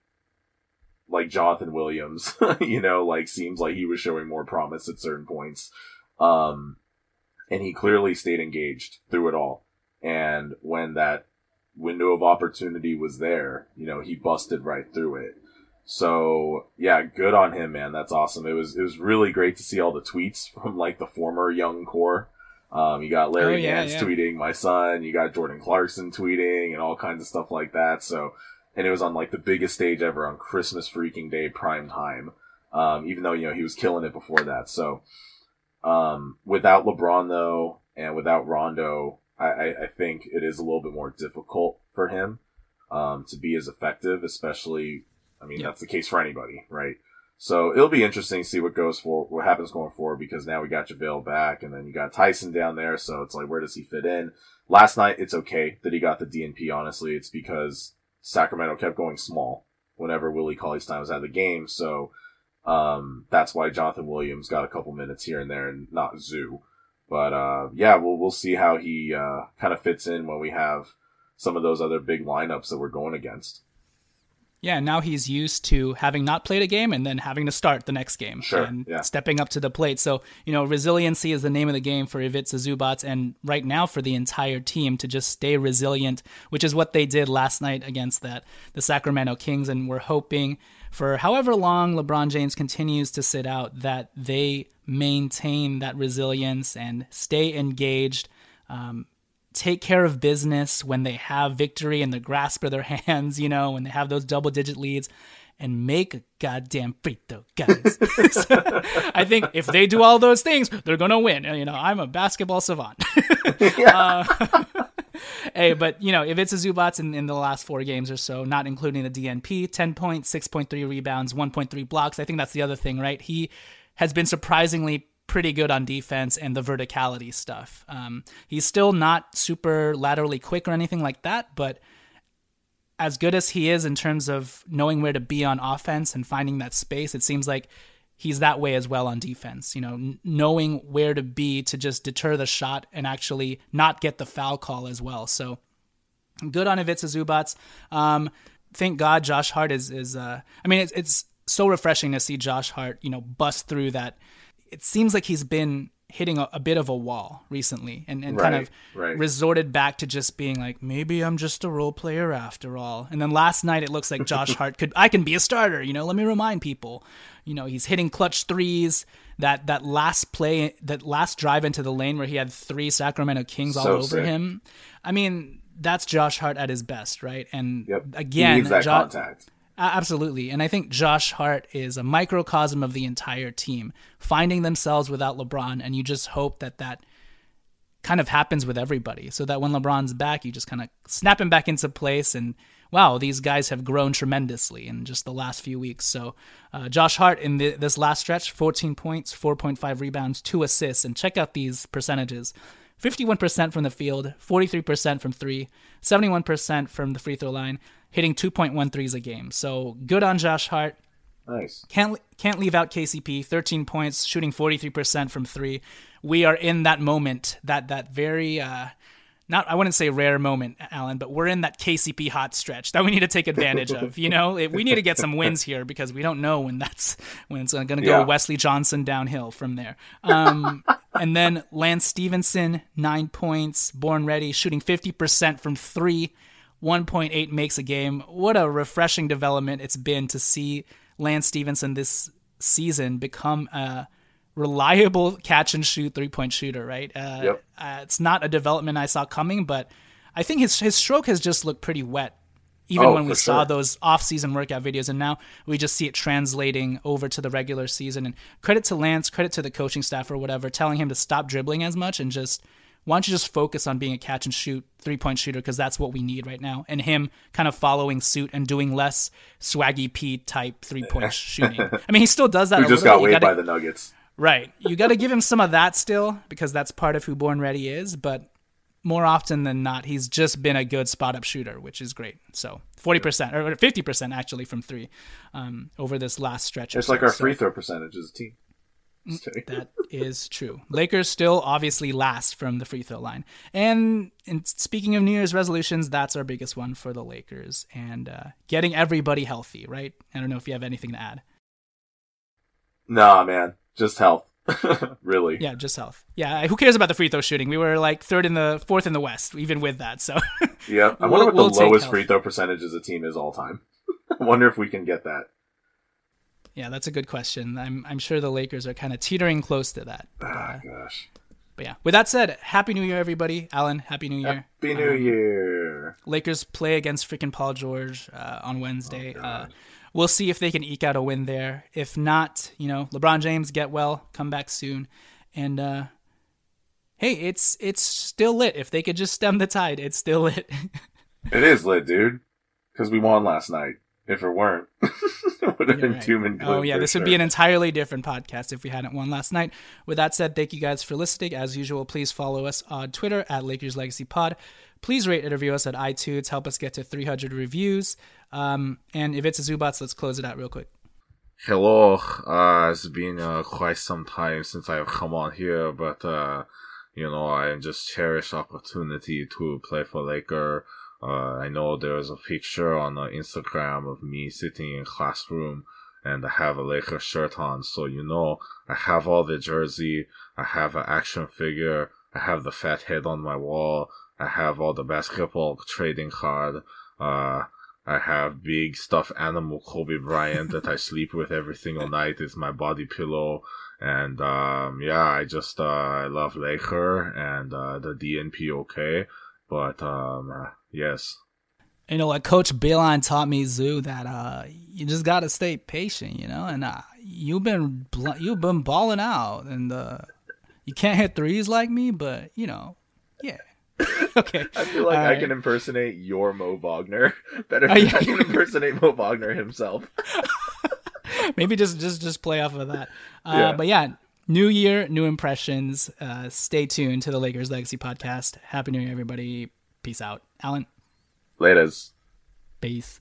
like Johnathan Williams, you know, like seems like he was showing more promise at certain points. Um, and he clearly stayed engaged through it all. And when that window of opportunity was there, you know, he busted right through it. So yeah, good on him, man. That's awesome. It was it was really great to see all the tweets from like the former young core. Um, you got Larry
Oh, yeah,
Nance
yeah.
tweeting my son. You got Jordan Clarkson tweeting and all kinds of stuff like that. So, and it was on like the biggest stage ever on Christmas freaking day prime time. Um, even though you know he was killing it before that. So, um, without LeBron though, and without Rondo, I, I, I think it is a little bit more difficult for him um, to be as effective, especially. I mean,
Yeah.
that's the case for anybody, right? So it'll be interesting to see what goes for what happens going forward because now we got JaVale back and then you got Tyson down there, so it's like where does he fit in? Last night it's okay that he got the DNP, honestly. It's because Sacramento kept going small whenever Willie Cauley Stein was out of the game, so um that's why Johnathan Williams got a couple minutes here and there and not Zoo. But uh yeah, we'll we'll see how he uh kind of fits in when we have some of those other big lineups that we're going against.
Yeah, now he's used to having not played a game and then having to start the next game
Sure,
and
yeah.
stepping up to the plate. So, you know, resiliency is the name of the game for Ivica Zubac and right now for the entire team to just stay resilient, which is what they did last night against that the Sacramento Kings and we're hoping for however long LeBron James continues to sit out that they maintain that resilience and stay engaged. Um, take care of business when they have victory in the grasp of their hands, you know, when they have those double digit leads and make a goddamn frito, guys. So, I think if they do all those things, they're going to win. You know, I'm a basketball savant. Uh, hey, but, you know, if it's a Zubac in, in the last four games or so, not including the DNP, 10 points, 6.3 rebounds, 1.3 blocks, I think that's the other thing, right? He has been surprisingly pretty good on defense and the verticality stuff. Um, he's still not super laterally quick or anything like that, but as good as he is in terms of knowing where to be on offense and finding that space, it seems like he's that way as well on defense. You know, n- knowing where to be to just deter the shot and actually not get the foul call as well. So good on Ivica Zubac. Um, thank God Josh Hart is is. Uh, I mean, it's it's so refreshing to see Josh Hart, you know, bust through that. It seems like he's been hitting a, a bit of a wall recently, and, and kind of
right.
resorted back to just being like, maybe I'm just a role player after all. And then last night it looks like Josh Hart could I can be a starter. You know, let me remind people. You know, he's hitting clutch threes. That that last play, that last drive into the lane where he had three Sacramento Kings all over
sick.
him. I mean, that's Josh Hart at his best, right? And
Yep.
again,
he
Absolutely. And I think Josh Hart is a microcosm of the entire team, finding themselves without LeBron. And you just hope that that kind of happens with everybody so that when LeBron's back, you just kind of snap him back into place. And wow, these guys have grown tremendously in just the last few weeks. So uh, Josh Hart in the, this last stretch 14 points, 4.5 rebounds, two assists. And check out these percentages 51% from the field, 43% from three, 71% from the free throw line, hitting 2.1 threes a game. So good on Josh Hart.
Nice.
Can't can't leave out KCP. 13 points, shooting 43% from three. We are in that moment, that that very uh, not I wouldn't say rare moment, Alan, but we're in that KCP hot stretch that we need to take advantage of. You know, It- we need to get some wins here because we don't know when that's when it's going to go
Yeah.
Wesley Johnson downhill from there. Um, and then Lance Stephenson, nine points, born ready, shooting 50% from three. 1.8 makes a game. What a refreshing development it's been to see Lance Stephenson this season become a reliable catch and shoot three point shooter, right? Uh,
Yep.
uh, it's not a development I saw coming, but I think his his stroke has just looked pretty wet. Even
Oh,
when we saw
sure.
those off-season workout videos, and now we just see it translating over to the regular season. And credit to Lance, credit to the coaching staff or whatever, telling him to stop dribbling as much and just why don't you just focus on being a catch and shoot three point shooter because that's what we need right now. And him kind of following suit and doing less swaggy P type three point shooting. I mean, he still does that.
Who just got weighed
gotta-
by the Nuggets.
Right. You got to give him some of that still because that's part of who Born Ready is. But more often than not, he's just been a good spot up shooter, which is great. So 40% or 50% actually from three um, over this last stretch.
It's like
so.
our free throw percentage as a team.
That is true. Lakers still obviously last from the free throw line. And, and speaking of New Year's resolutions, that's our biggest one for the Lakers and uh, getting everybody healthy, right? I don't know if you have anything to add.
Nah, man, just health. really?
Yeah, just health. Yeah, who cares about the free throw shooting? We were like third in the fourth in the West, even with that. So
yeah, I wonder we'll, what the we'll lowest free throw percentage as a team is all time. I wonder if we can get that.
Yeah, that's a good question. I'm I'm sure the Lakers are kind of teetering close to that.
But, uh, gosh.
But yeah, with that said, Happy New Year, everybody. Alan, Happy New Year.
Happy New um, Year.
Lakers play against freaking Paul George uh, on Wednesday. Oh, uh, we'll see if they can eke out a win there. If not, you know, LeBron James, get well, come back soon. And uh, hey, it's it's still lit. If they could just stem the tide, it's still lit.
it is lit, dude. Because we won last night. If it weren't, it would have been right. doom and gloom.
Oh yeah, this sure. would be an entirely different podcast if we hadn't won last night. With that said, thank you guys for listening. As usual, please follow us on Twitter at Lakers Legacy Pod. Please rate and review us at iTunes. Help us get to 300 reviews. Um, and if it's a Zubac, let's close it out real quick.
Hello. Uh, it's been uh, quite some time since I've come on here, but uh, you know, I just cherish opportunity to play for Laker. Uh, I know there's a picture on uh, Instagram of me sitting in classroom and I have a Laker shirt on. So, you know, I have all the jersey. I have an action figure. I have the fat head on my wall. I have all the basketball trading card. Uh, I have big stuffed animal Kobe Bryant that I sleep with every single night. It's my body pillow. And, um, yeah, I just, uh, I love Laker and, uh, the DNP okay. But, um, yes.
You know, like Coach Beilein taught me, Zoo, that, uh, you just gotta stay patient, you know, and, uh, you've been, bl- you've been balling out and, uh, you can't hit threes like me, but, you know, yeah. okay.
I feel like All I right. can impersonate your Mo Wagner better than I can impersonate Mo Wagner himself.
Maybe just just just play off of that. Uh, yeah. But yeah, new year, new impressions. Uh, stay tuned to the Lakers Legacy podcast. Happy New Year, everybody. Peace out, Alan.
Laters.
Peace.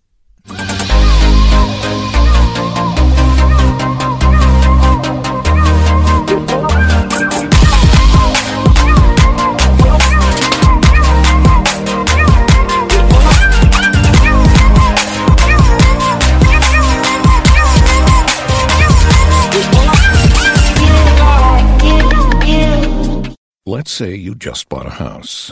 Let's say you just bought a house.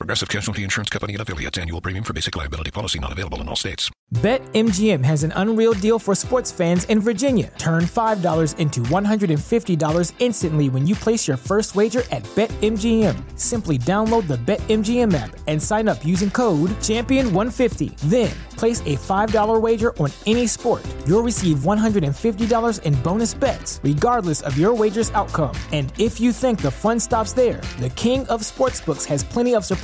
Progressive Casualty Insurance Company and affiliates. Annual premium for basic liability policy not available in all states.
BetMGM has an unreal deal for sports fans in Virginia. Turn $5 into $150 instantly when you place your first wager at BetMGM. Simply download the BetMGM app and sign up using code Champion150. Then place a $5 wager on any sport. You'll receive $150 in bonus bets, regardless of your wager's outcome. And if you think the fun stops there, the King of Sportsbooks has plenty of surprises